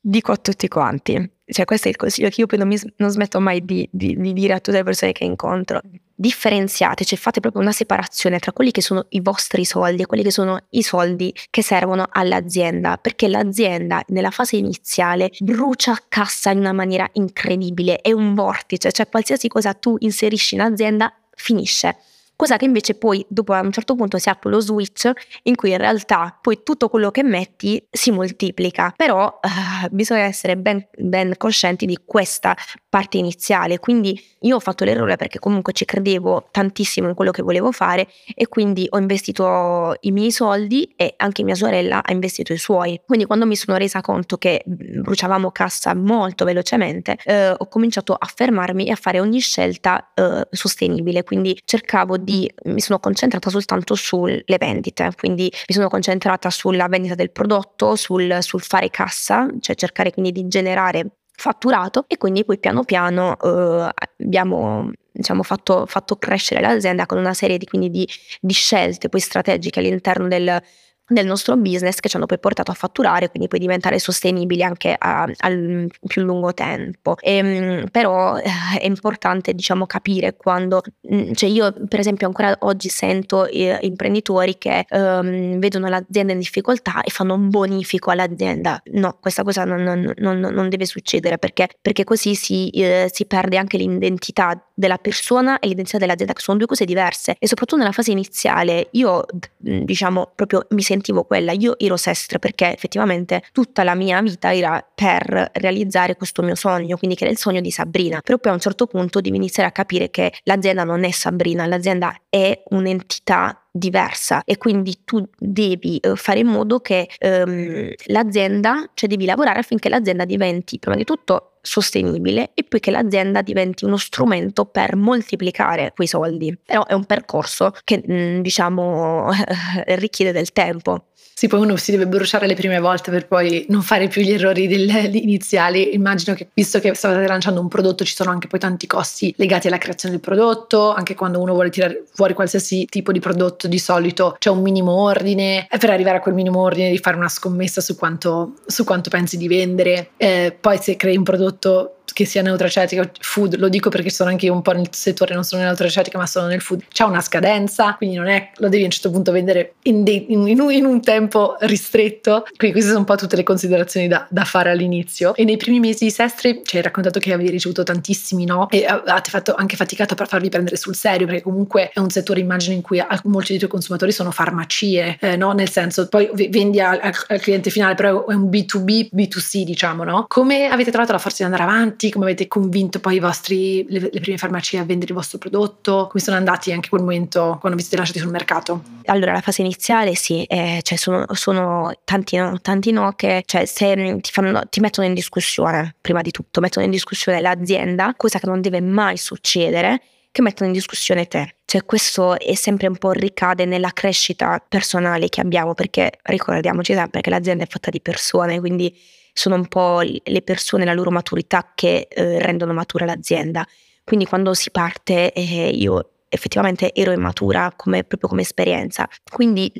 dico a tutti quanti cioè questo è il consiglio che io poi non, mi, non smetto mai di, di, di, dire a tutte le persone che incontro, differenziate, cioè fate proprio una separazione tra quelli che sono i vostri soldi e quelli che sono i soldi che servono all'azienda, perché l'azienda nella fase iniziale brucia cassa in una maniera incredibile, è un vortice, cioè qualsiasi cosa tu inserisci in azienda finisce cosa che invece poi dopo a un certo punto si apre lo switch in cui in realtà poi tutto quello che metti si moltiplica, però uh, bisogna essere ben, ben coscienti di questa parte iniziale, quindi io ho fatto l'errore perché comunque ci credevo tantissimo in quello che volevo fare e quindi ho investito i miei soldi e anche mia sorella ha investito i suoi, quindi quando mi sono resa conto che bruciavamo cassa molto velocemente eh, ho cominciato a fermarmi e a fare ogni scelta eh, sostenibile, quindi cercavo di di, mi sono concentrata soltanto sulle vendite, quindi mi sono concentrata sulla vendita del prodotto, sul, sul fare cassa, cioè cercare quindi di generare fatturato e quindi poi piano piano eh, abbiamo diciamo, fatto, fatto, crescere l'azienda con una serie di, quindi di, di scelte poi strategiche all'interno del, del nostro business che ci hanno poi portato a fatturare, quindi poi diventare sostenibili anche a, al più lungo tempo. E, ehm, però eh, è importante diciamo capire quando, mm, cioè io per esempio ancora oggi sento eh, imprenditori che um, vedono l'azienda in difficoltà e fanno un bonifico all'azienda. No, questa cosa non, non, non, non deve succedere perché, perché così si, eh, si perde anche l'identità della persona e l'identità dell'azienda che sono due cose diverse e soprattutto nella fase iniziale io diciamo proprio mi sento sentivo quella, io ero sestra perché effettivamente tutta la mia vita era per realizzare questo mio sogno, quindi che era il sogno di Sabrina. Però poi a un certo punto devi iniziare a capire che l'azienda non è Sabrina, l'azienda è un'entità diversa e quindi tu devi uh, fare in modo che um, l'azienda, cioè devi lavorare affinché l'azienda diventi prima di tutto sostenibile e poi che l'azienda diventi uno strumento per moltiplicare quei soldi. Però è un percorso che mm, diciamo (laughs) richiede del tempo. Sì, poi uno si deve bruciare le prime volte per poi non fare più gli errori (laughs) iniziali. Immagino che visto che state lanciando un prodotto ci sono anche poi tanti costi legati alla creazione del prodotto, anche quando uno vuole tirare fuori qualsiasi tipo di prodotto di solito c'è un minimo ordine e per arrivare a quel minimo ordine di fare una scommessa su quanto, su quanto pensi di vendere. Eh, poi se crei un prodotto と che sia neutracetica food, lo dico perché sono anche io un po' nel settore, non sono neutracetica ma sono nel food, c'è una scadenza, quindi non è, lo devi a un certo punto vendere in, de, in, in un tempo ristretto, quindi queste sono un po' tutte le considerazioni da, da fare all'inizio. E nei primi mesi di Sestri ci hai raccontato che avevi ricevuto tantissimi no e avete fatto anche faticato per farvi prendere sul serio perché comunque è un settore immagino in cui molti dei tuoi consumatori sono farmacie, eh, no? Nel senso, poi vendi al, al cliente finale, però è un B2B, B2C diciamo, no? Come avete trovato la forza di andare avanti? Come avete convinto poi vostri, le, le, prime farmacie a vendere il vostro prodotto? Come sono andati anche quel momento quando vi siete lasciati sul mercato? Allora, la fase iniziale sì, eh, cioè sono, sono, tanti no, tanti no che cioè, se ti, fanno, ti mettono in discussione, prima di tutto, mettono in discussione l'azienda, cosa che non deve mai succedere che mettono in discussione te. Cioè questo è sempre un po' ricade nella crescita personale che abbiamo perché ricordiamoci sempre che l'azienda è fatta di persone, quindi sono un po' le persone, la loro maturità che eh, rendono matura l'azienda. Quindi quando si parte eh, io effettivamente ero immatura come, proprio come esperienza. Quindi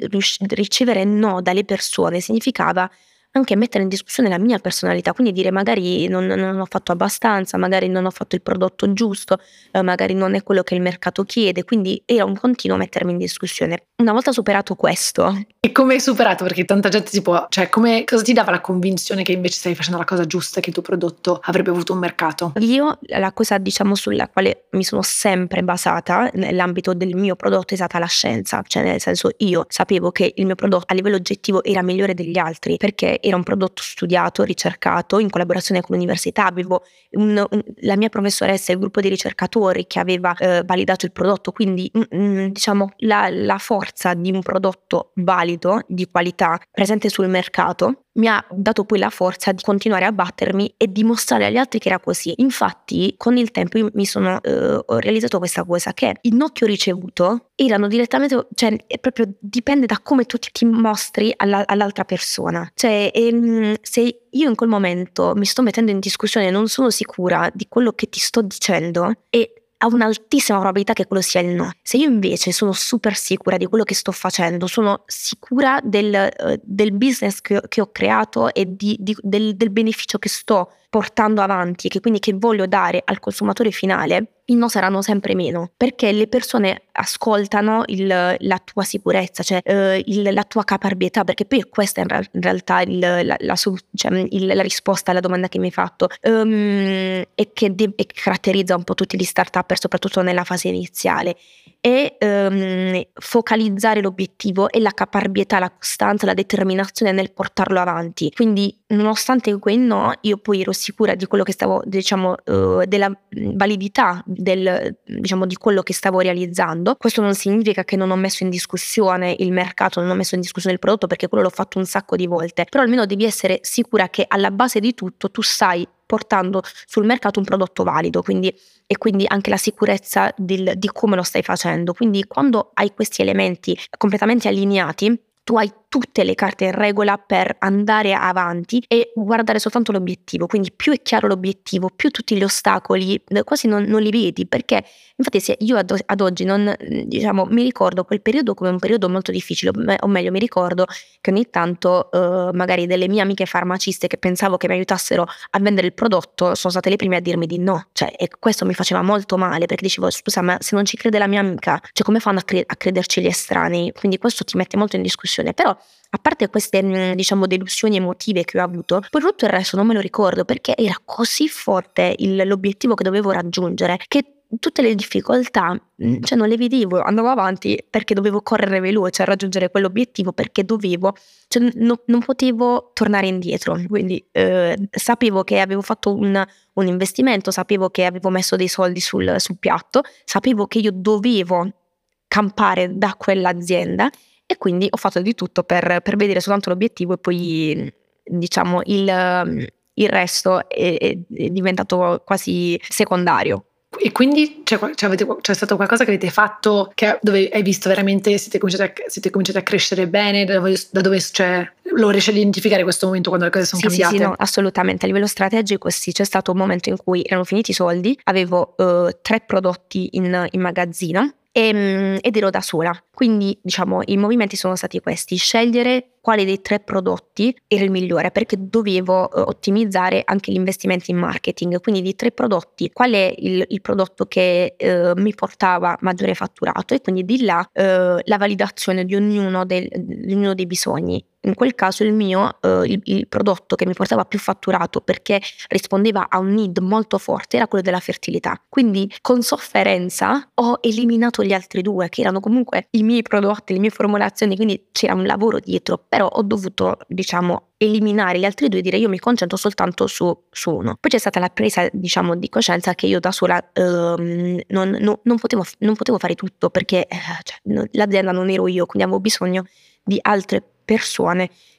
ricevere no dalle persone significava anche mettere in discussione la mia personalità, quindi dire magari non, non ho fatto abbastanza, magari non ho fatto il prodotto giusto, eh, magari non è quello che il mercato chiede, quindi era un continuo mettermi in discussione. Una volta superato questo... E come hai superato? Perché tanta gente si può... cioè come, cosa ti dava la convinzione che invece stai facendo la cosa giusta, che il tuo prodotto avrebbe avuto un mercato? Io la cosa diciamo sulla quale mi sono sempre basata nell'ambito del mio prodotto è stata la scienza, cioè nel senso io sapevo che il mio prodotto a livello oggettivo era migliore degli altri perché era un prodotto studiato, ricercato in collaborazione con l'università. Avevo un, un, la mia professoressa e il gruppo di ricercatori che aveva eh, validato il prodotto, quindi mh, mm, mm, diciamo la, la forza di un prodotto valido, di qualità, presente sul mercato, mi ha dato poi la forza di continuare a battermi e dimostrare agli altri che era così. Infatti, con il tempo mi sono eh, ho realizzato questa cosa che il no che ho ricevuto erano direttamente, cioè proprio dipende da come tu ti mostri alla, all'altra persona. Cioè, ehm, se io in quel momento mi sto mettendo in discussione non sono sicura di quello che ti sto dicendo e ha un'altissima probabilità che quello sia il no. Se io invece sono super sicura di quello che sto facendo, sono sicura del, uh, del business che, che, ho creato e di, di, del, del beneficio che sto portando avanti che quindi che voglio dare al consumatore finale, i no saranno sempre meno perché le persone ascoltano il, la tua sicurezza, cioè eh, il, la tua caparbietà, perché poi questa è in, realtà il, la, la, cioè, la, risposta alla domanda che mi hai fatto um, e che de- e caratterizza un po' tutti gli start-up, soprattutto nella fase iniziale e um, focalizzare l'obiettivo e la caparbietà, la costanza, la determinazione nel portarlo avanti. Quindi, nonostante quel no, io poi ero sicura di quello che stavo, diciamo, uh, della validità del, diciamo, di quello che stavo realizzando. Questo non significa che non ho messo in discussione il mercato, non ho messo in discussione il prodotto, perché quello l'ho fatto un sacco di volte. Però almeno devi essere sicura che alla base di tutto tu sai portando sul mercato un prodotto valido quindi, e quindi anche la sicurezza del, di come lo stai facendo. Quindi quando hai questi elementi completamente allineati, tu hai tutte le carte in regola per andare avanti e guardare soltanto l'obiettivo. Quindi più è chiaro l'obiettivo, più tutti gli ostacoli eh, quasi non, non li vedi, perché infatti se io ad, ad, oggi non, diciamo, mi ricordo quel periodo come un periodo molto difficile, o meglio mi ricordo che ogni tanto eh, magari delle mie amiche farmaciste che pensavo che mi aiutassero a vendere il prodotto sono state le prime a dirmi di no, cioè e questo mi faceva molto male perché dicevo scusa ma se non ci crede la mia amica, cioè come fanno a, cre- a crederci gli estranei? Quindi questo ti mette molto in discussione, però a parte queste mm, diciamo delusioni emotive che ho avuto, poi tutto il resto non me lo ricordo perché era così forte il, l'obiettivo che dovevo raggiungere che tutte le difficoltà, mm, cioè non le vedevo, andavo avanti perché dovevo correre veloce a raggiungere quell'obiettivo, perché dovevo, cioè no, non potevo tornare indietro, quindi eh, sapevo che avevo fatto un, un, investimento, sapevo che avevo messo dei soldi sul, sul piatto, sapevo che io dovevo campare da quell'azienda e quindi ho fatto di tutto per, per vedere soltanto l'obiettivo e poi diciamo il, il resto è, è diventato quasi secondario. E quindi c'è, c'è, c'è, stato qualcosa che avete fatto che, dove hai visto veramente siete cominciati a, siete cominciati a crescere bene, da dove, da dove cioè, lo riesci a identificare questo momento quando le cose sono sì, cambiate? Sì, no, assolutamente. A livello strategico sì, c'è stato un momento in cui erano finiti i soldi, avevo uh, tre prodotti in, in magazzino e, ehm, ed ero da sola. Quindi diciamo i movimenti sono stati questi, scegliere quale dei tre prodotti era il migliore perché dovevo eh, ottimizzare anche gli investimenti in marketing. Quindi di tre prodotti, qual è il, il prodotto che eh, mi portava maggiore fatturato e quindi di là eh, la validazione di ognuno, del, di ognuno dei bisogni in quel caso il mio, eh, il, il, prodotto che mi portava più fatturato perché rispondeva a un need molto forte era quello della fertilità. Quindi con sofferenza ho eliminato gli altri due che erano comunque i miei prodotti, le mie formulazioni, quindi c'era un lavoro dietro, però ho dovuto diciamo eliminare gli altri due e dire io mi concentro soltanto su, su, uno. Poi c'è stata la presa diciamo di coscienza che io da sola ehm, non, non, non, potevo, non, potevo, fare tutto perché eh, cioè, l'azienda non ero io, quindi avevo bisogno di altre persone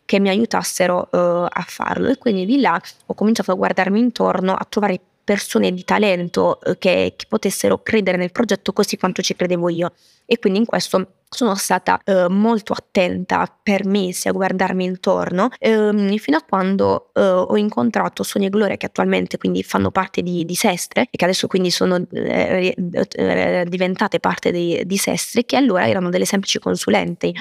che mi aiutassero uh, a farlo. E quindi di là ho cominciato a guardarmi intorno, a trovare persone di talento uh, che, che, potessero credere nel progetto così quanto ci credevo io. E quindi in questo sono stata uh, molto attenta per mesi a guardarmi intorno. Ehm, fino a quando ho incontrato Sonia e Gloria che attualmente quindi fanno parte di, di Sestre e che adesso quindi sono eh, diventate parte di, di Sestre che allora erano delle semplici consulenti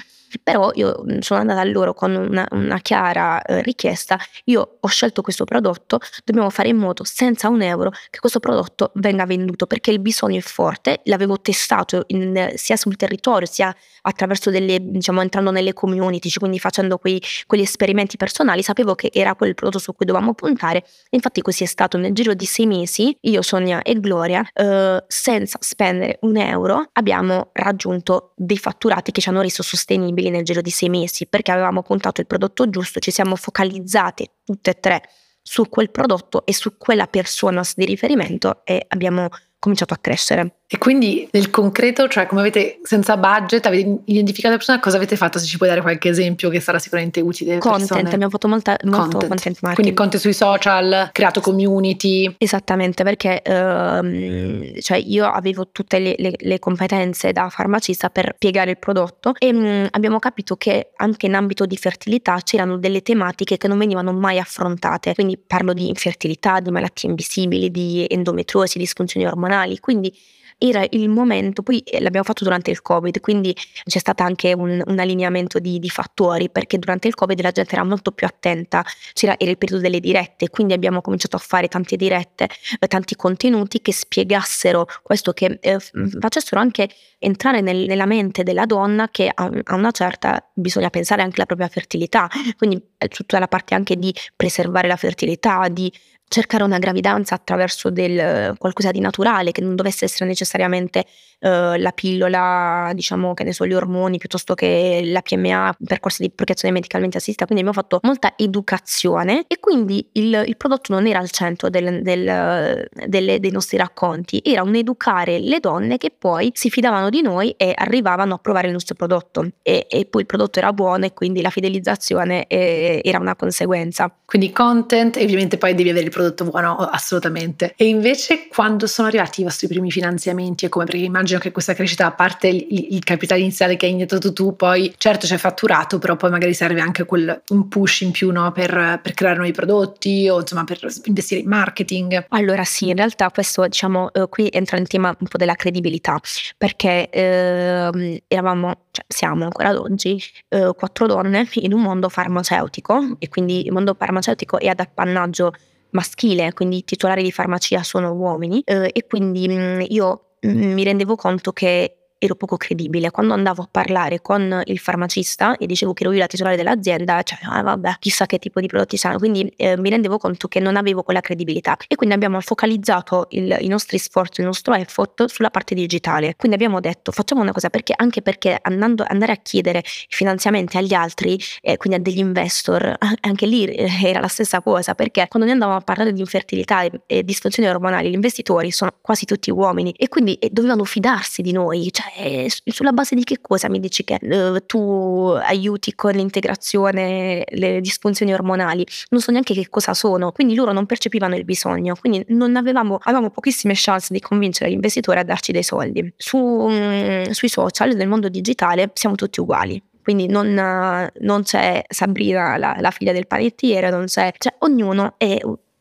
però io mhmm, sono andata a loro con una, una chiara eh, richiesta, io ho scelto questo prodotto, dobbiamo fare in modo senza un euro che questo prodotto venga venduto perché il bisogno è forte, l'avevo testato in, sia sul territorio sia attraverso delle, diciamo, entrando nelle community, quindi facendo quei, quegli esperimenti personali, sapevo che era quel prodotto su cui dovevamo puntare. Infatti, così è stato. Nel giro di sei mesi, io, Sonia e Gloria, eh, senza spendere un euro, abbiamo raggiunto dei fatturati che ci hanno reso sostenibili nel giro di sei mesi perché avevamo puntato il prodotto giusto, ci siamo focalizzate tutte e tre su quel prodotto e su quella persona di riferimento e abbiamo cominciato a crescere. E quindi nel concreto, cioè come avete, senza budget, avete identificato la persona, cosa avete fatto? Se ci puoi dare qualche esempio che sarà sicuramente utile. Content, persone. abbiamo fatto molta, molto content. content marketing. Quindi content sui social, creato community. Esattamente, perché ehm, cioè io avevo tutte le, le, le, competenze da farmacista per spiegare il prodotto e mh, mm, abbiamo capito che anche in ambito di fertilità c'erano delle tematiche che non venivano mai affrontate. Quindi parlo di infertilità, di malattie invisibili, di endometriosi, disfunzioni ormonali. Quindi era il momento, poi eh, l'abbiamo fatto durante il Covid, quindi c'è stato anche un, un allineamento di, di, fattori, perché durante il Covid la gente era molto più attenta, c'era, era il periodo delle dirette, quindi abbiamo cominciato a fare tante dirette, eh, tanti contenuti che spiegassero questo, che eh, facessero anche entrare nel, nella mente della donna che a, a, una certa bisogna pensare anche alla propria fertilità, quindi eh, tutta la parte anche di preservare la fertilità, di cercare una gravidanza attraverso del, qualcosa di naturale, che non dovesse essere necessariamente uh, la pillola, diciamo che ne so, gli ormoni, piuttosto che la PMA, percorsi di procreazione medicalmente assistita. Quindi abbiamo fatto molta educazione e quindi il, il prodotto non era al centro del, del, delle, dei nostri racconti, era un educare le donne che poi si fidavano di noi e arrivavano a provare il nostro prodotto. E, e poi il prodotto era buono e quindi la fidelizzazione eh, era una conseguenza. Quindi content e ovviamente poi devi avere il prodotto buono, assolutamente. E invece quando sono arrivati i vostri primi finanziamenti e come, perché immagino che questa crescita, a parte il, il capitale iniziale che hai iniettato tu, poi certo c'è fatturato, però poi magari serve anche quel, un push in più no, per, per, creare nuovi prodotti o insomma per investire in marketing. Allora sì, in realtà questo diciamo eh, qui entra in tema un po' della credibilità, perché eh, eravamo, cioè siamo ancora ad oggi, eh, quattro donne in un mondo farmaceutico e quindi il mondo farmaceutico è ad appannaggio maschile, quindi i titolari di farmacia sono uomini eh, e quindi mh, mm, io mh, mm, mi rendevo conto che ero poco credibile. Quando andavo a parlare con il farmacista e dicevo che ero io la titolare dell'azienda, cioè, ah, vabbè, chissà che tipo di prodotti saranno. Quindi eh, mi rendevo conto che non avevo quella credibilità. E quindi abbiamo focalizzato il, i nostri sforzi, il nostro effort sulla parte digitale. Quindi abbiamo detto, facciamo una cosa, perché anche perché andando, andare a chiedere finanziamenti agli altri, eh, quindi a degli investor, (laughs) anche lì eh, era la stessa cosa, perché quando noi andavamo a parlare di infertilità e, e disfunzioni ormonali, gli investitori sono quasi tutti uomini e quindi eh, dovevano fidarsi di noi. Cioè, eh, sulla base di che cosa mi dici che uh, tu aiuti con l'integrazione, le disfunzioni ormonali? Non so neanche che cosa sono, quindi loro non percepivano il bisogno, quindi non avevamo, avevamo pochissime chance di convincere l'investitore a darci dei soldi. Su, um, sui social, nel mondo digitale, siamo tutti uguali quindi non, non, c'è Sabrina, la, la, figlia del panettiere, non c'è, cioè ognuno è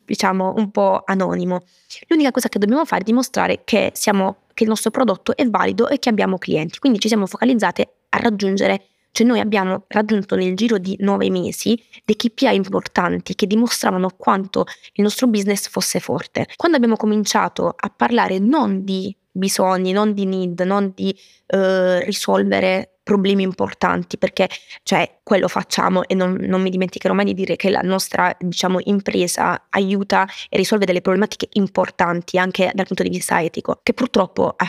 diciamo un po' anonimo. L'unica cosa che dobbiamo fare è dimostrare che, siamo, che il nostro prodotto è valido e che abbiamo clienti, quindi ci siamo focalizzate a raggiungere cioè noi abbiamo raggiunto nel giro di nove mesi dei KPI importanti che dimostravano quanto il nostro business fosse forte. Quando abbiamo cominciato a parlare non di bisogni, non di need, non di eh, risolvere problemi importanti perché cioè quello facciamo e non, non, mi dimenticherò mai di dire che la nostra diciamo impresa aiuta e risolve delle problematiche importanti anche dal punto di vista etico che purtroppo eh,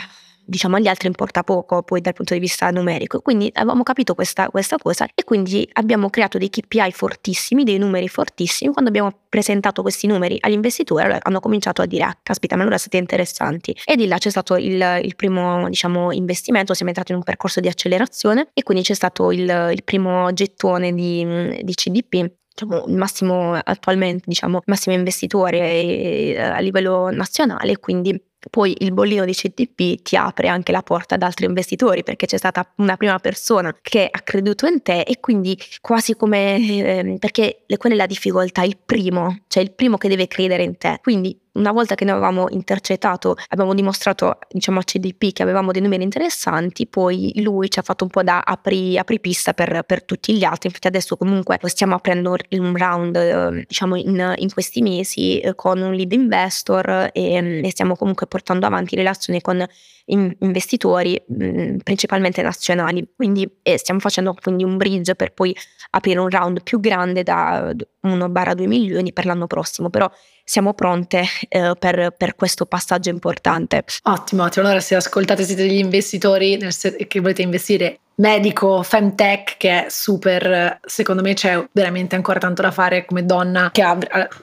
diciamo agli altri importa poco poi dal punto di vista numerico. Quindi avevamo capito questa, questa cosa e quindi abbiamo creato dei KPI fortissimi, dei numeri fortissimi. Quando abbiamo presentato questi numeri agli investitori allora hanno cominciato a dire ah caspita ma allora siete interessanti e di là c'è stato il, il primo diciamo investimento, siamo entrati in un percorso di accelerazione e quindi c'è stato il, il primo gettone di, di CDP diciamo, il massimo attualmente, diciamo, massimo investitore eh, a livello nazionale, quindi poi il bollino di CTP ti apre anche la porta ad altri investitori perché c'è stata una prima persona che ha creduto in te e quindi quasi come eh, perché quella è la difficoltà, il primo, cioè il primo che deve credere in te. Quindi una volta che noi avevamo intercettato, abbiamo dimostrato diciamo, a CDP che avevamo dei numeri interessanti, poi lui ci ha fatto un po' da apri, apripista per, per tutti gli altri. Infatti adesso comunque stiamo aprendo un round eh, diciamo, in, in, questi mesi eh, con un lead investor e, e stiamo comunque portando avanti relazioni con investitori mh, principalmente nazionali. Quindi eh, stiamo facendo quindi un bridge per poi aprire un round più grande da 1-2 milioni per l'anno prossimo, però siamo pronte eh, per, per, questo passaggio importante. Ottimo, ottimo. Allora se ascoltate siete degli investitori che volete investire medico, femtech che è super, secondo me c'è veramente ancora tanto da fare come donna che ha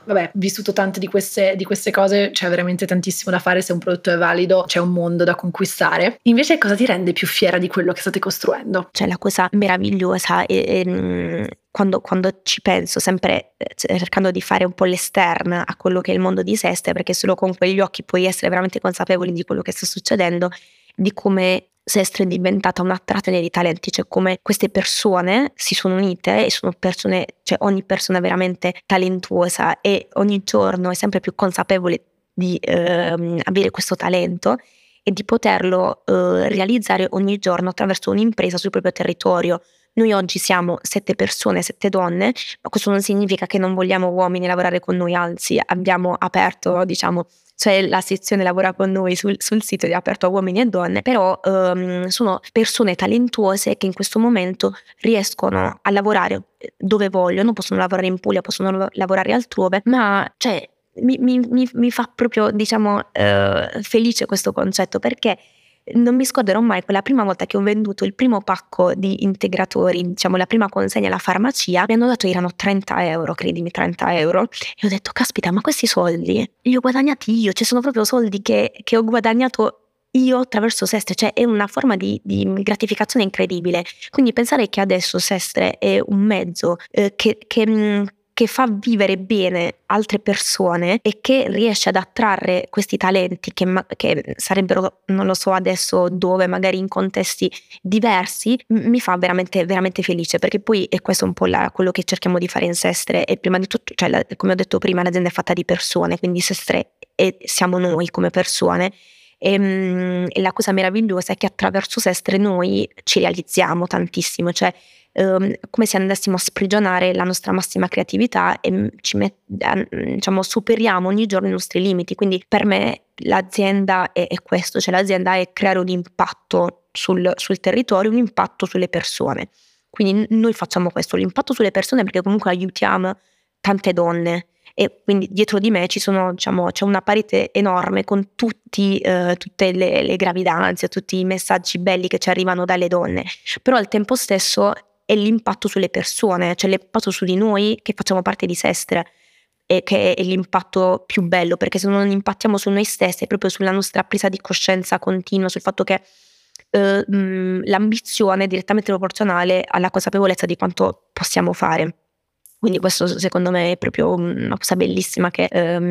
vabbè, vissuto tante di queste, di queste cose, c'è veramente tantissimo da fare se un prodotto è valido, c'è un mondo da conquistare. Invece cosa ti rende più fiera di quello che state costruendo? C'è la cosa meravigliosa e, e mm, quando, quando, ci penso, sempre eh, cercando di fare un po' l'esterna a quello che è il mondo di Seste, perché solo con quegli occhi puoi essere veramente consapevoli di quello che sta succedendo, di come Sestre è diventata una trattoria di talenti, cioè come queste persone si sono unite e sono persone, cioè ogni persona veramente talentuosa e ogni giorno è sempre più consapevole di eh, avere questo talento e di poterlo eh, realizzare ogni giorno attraverso un'impresa sul proprio territorio. Noi oggi siamo sette persone, sette donne, ma questo non significa che non vogliamo uomini lavorare con noi, anzi abbiamo aperto, diciamo, cioè la sezione lavora con noi sul, sul sito è aperto a uomini e donne, però um, sono persone talentuose che in questo momento riescono a lavorare dove vogliono, possono lavorare in Puglia, possono lavorare altrove, ma cioè, mi, mi, mi, mi, fa proprio diciamo uh, felice questo concetto perché non mi scorderò mai quella prima volta che ho venduto il primo pacco di integratori, diciamo la prima consegna alla farmacia, mi hanno dato erano 30 euro, credimi 30 euro, e ho detto caspita ma questi soldi li ho guadagnati io, cioè sono proprio soldi che, che ho guadagnato io attraverso Sestre, cioè è una forma di, di, gratificazione incredibile. Quindi pensare che adesso Sestre è un mezzo eh, che, che, mm, che fa vivere bene altre persone e che riesce ad attrarre questi talenti che, ma- che, sarebbero, non lo so adesso dove, magari in contesti diversi, m- mi fa veramente, veramente felice perché poi è questo un po' la, quello che cerchiamo di fare in Sestre e prima di tutto, cioè la, come ho detto prima, l'azienda è fatta di persone, quindi Sestre e siamo noi come persone. E, ehm, e, la cosa meravigliosa è che attraverso Sestre noi ci realizziamo tantissimo, cioè ehm, come se andassimo a sprigionare la nostra massima creatività e mm, met- diciamo, superiamo ogni giorno i nostri limiti. Quindi per me l'azienda è, è questo, cioè l'azienda è creare un impatto sul, sul territorio, un impatto sulle persone. Quindi noi facciamo questo, l'impatto sulle persone perché comunque aiutiamo tante donne e quindi dietro di me sono, diciamo, c'è una parete enorme con tutti, eh, tutte le, le, gravidanze, tutti i messaggi belli che ci arrivano dalle donne, però al tempo stesso è l'impatto sulle persone, cioè l'impatto su di noi che facciamo parte di Sestre e che è l'impatto più bello, perché se non impattiamo su noi stessi, proprio sulla nostra presa di coscienza continua, sul fatto che eh, mh, l'ambizione è direttamente proporzionale alla consapevolezza di quanto possiamo fare. Quindi questo secondo me è proprio una cosa bellissima che ehm,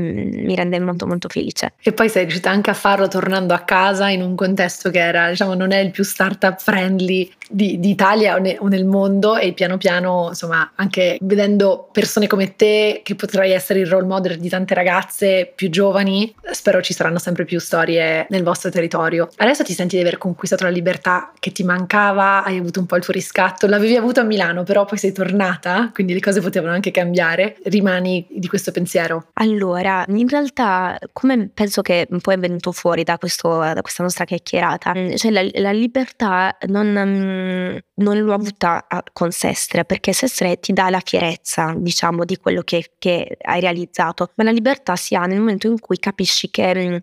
mi rende molto molto felice. E poi sei riuscita anche a farlo tornando a casa in un contesto che era, diciamo, non è il più startup friendly di, di o, ne, o, nel mondo e piano piano, insomma, anche vedendo persone come te che potrai essere il role model di tante ragazze più giovani, spero ci saranno sempre più storie nel vostro territorio. Adesso ti senti di aver conquistato la libertà che ti mancava, hai avuto un po' il tuo riscatto, l'avevi avuto a Milano, però poi sei tornata, quindi le cose potevano anche cambiare. Rimani di questo pensiero? Allora, in realtà, come penso che poi è venuto fuori da, questo, da questa nostra chiacchierata, cioè la, la libertà non mm, non l'ho avuta con Sestre, perché Sestre ti dà la fierezza, diciamo, di quello che, che hai realizzato, ma la libertà si ha nel momento in cui capisci che mhmm,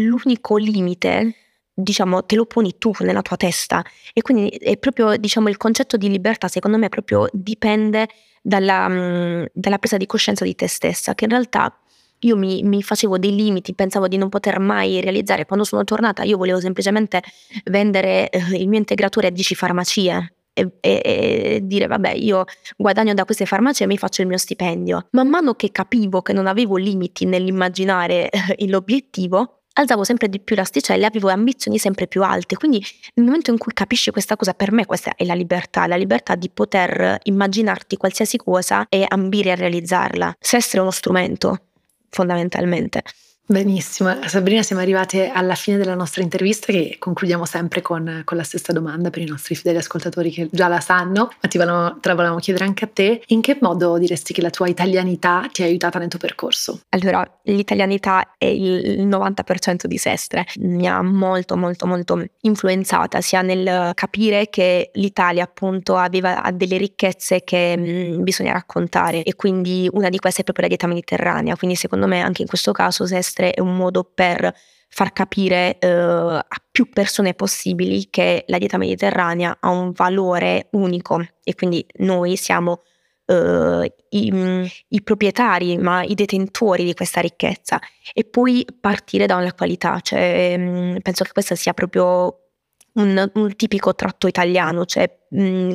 l'unico limite diciamo, te lo poni tu nella tua testa. E quindi è proprio, diciamo, il concetto di libertà, secondo me, proprio dipende dalla, mhmm, dalla presa di coscienza di te stessa, che in realtà io mi, mi, facevo dei limiti, pensavo di non poter mai realizzare. Quando sono tornata io volevo semplicemente vendere eh, il mio integratore a 10 farmacie. E, e, e, dire vabbè io guadagno da queste farmacie e mi faccio il mio stipendio man mano che capivo che non avevo limiti nell'immaginare eh, (laughs) l'obiettivo alzavo sempre di più l'asticella avevo ambizioni sempre più alte. Quindi nel momento in cui capisci questa cosa, per me questa è la libertà, la libertà di poter immaginarti qualsiasi cosa e ambire a realizzarla. Se essere uno strumento, fondamentalmente. Benissimo, Sabrina siamo arrivate alla fine della nostra intervista che concludiamo sempre con, con, la stessa domanda per i nostri fedeli ascoltatori che già la sanno, ma ti volevamo, te la volevamo chiedere anche a te, in che modo diresti che la tua italianità ti ha aiutata nel tuo percorso? Allora, l'italianità è il 90% di Sestre, mi ha molto molto molto influenzata sia nel capire che l'Italia appunto aveva delle ricchezze che mh, bisogna raccontare. E quindi una di queste è proprio la dieta mediterranea, quindi secondo me anche in questo caso Sestre palestre è un modo per far capire eh, a più persone possibili che la dieta mediterranea ha un valore unico. E quindi noi siamo eh, i, i, proprietari, ma i detentori di questa ricchezza. E poi partire da una qualità, cioè, mm, penso che questo sia proprio un, un tipico tratto italiano, cioè mh, mm,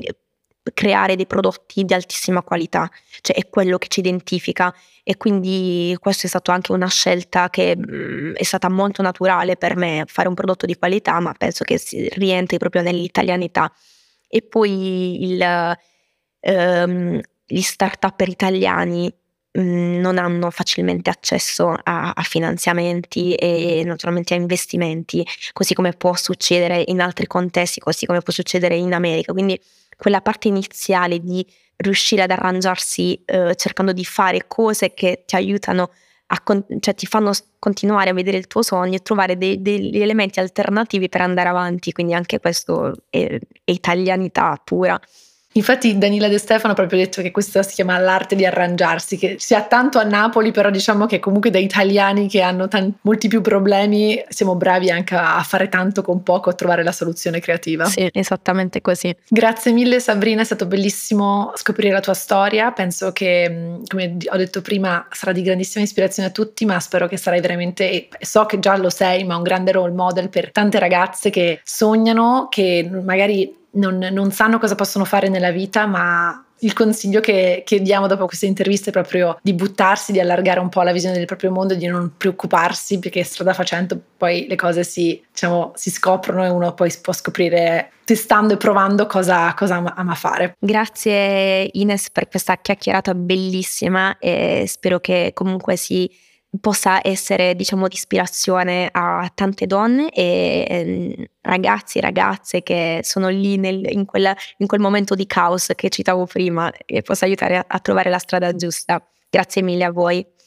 creare dei prodotti di altissima qualità, cioè è quello che ci identifica e quindi questa è stata anche una scelta che mh, mm, è stata molto naturale per me, fare un prodotto di qualità, ma penso che si rientri proprio nell'italianità. E poi il, ehm, gli start-up italiani mm, non hanno facilmente accesso a, a, finanziamenti e naturalmente a investimenti, così come può succedere in altri contesti, così come può succedere in America. Quindi quella parte iniziale di riuscire ad arrangiarsi eh, cercando di fare cose che ti aiutano a con- cioè ti fanno continuare a vedere il tuo sogno e trovare dei, degli elementi alternativi per andare avanti, quindi anche questo è, è italianità pura. Infatti Danila De Stefano ha proprio detto che questa si chiama l'arte di arrangiarsi, che si ha tanto a Napoli, però diciamo che comunque da italiani che hanno tanti, molti più problemi siamo bravi anche a fare tanto con poco, a trovare la soluzione creativa. Sì, esattamente così. Grazie mille Sabrina, è stato bellissimo scoprire la tua storia, penso che come ho detto prima sarà di grandissima ispirazione a tutti, ma spero che sarai veramente, so che già lo sei, ma un grande role model per tante ragazze che sognano, che magari non, non, sanno cosa possono fare nella vita, ma il consiglio che, che, diamo dopo queste interviste è proprio di buttarsi, di allargare un po' la visione del proprio mondo, di non preoccuparsi, perché strada facendo poi le cose si, diciamo, si scoprono e uno poi può scoprire testando e provando cosa, cosa ama, fare. Grazie Ines per questa chiacchierata bellissima e spero che comunque si possa essere diciamo di ispirazione a tante donne e eh, ragazzi e ragazze che sono lì nel, in, quella, in, quel momento di caos che citavo prima e possa aiutare a, a trovare la strada giusta. Grazie mille a voi.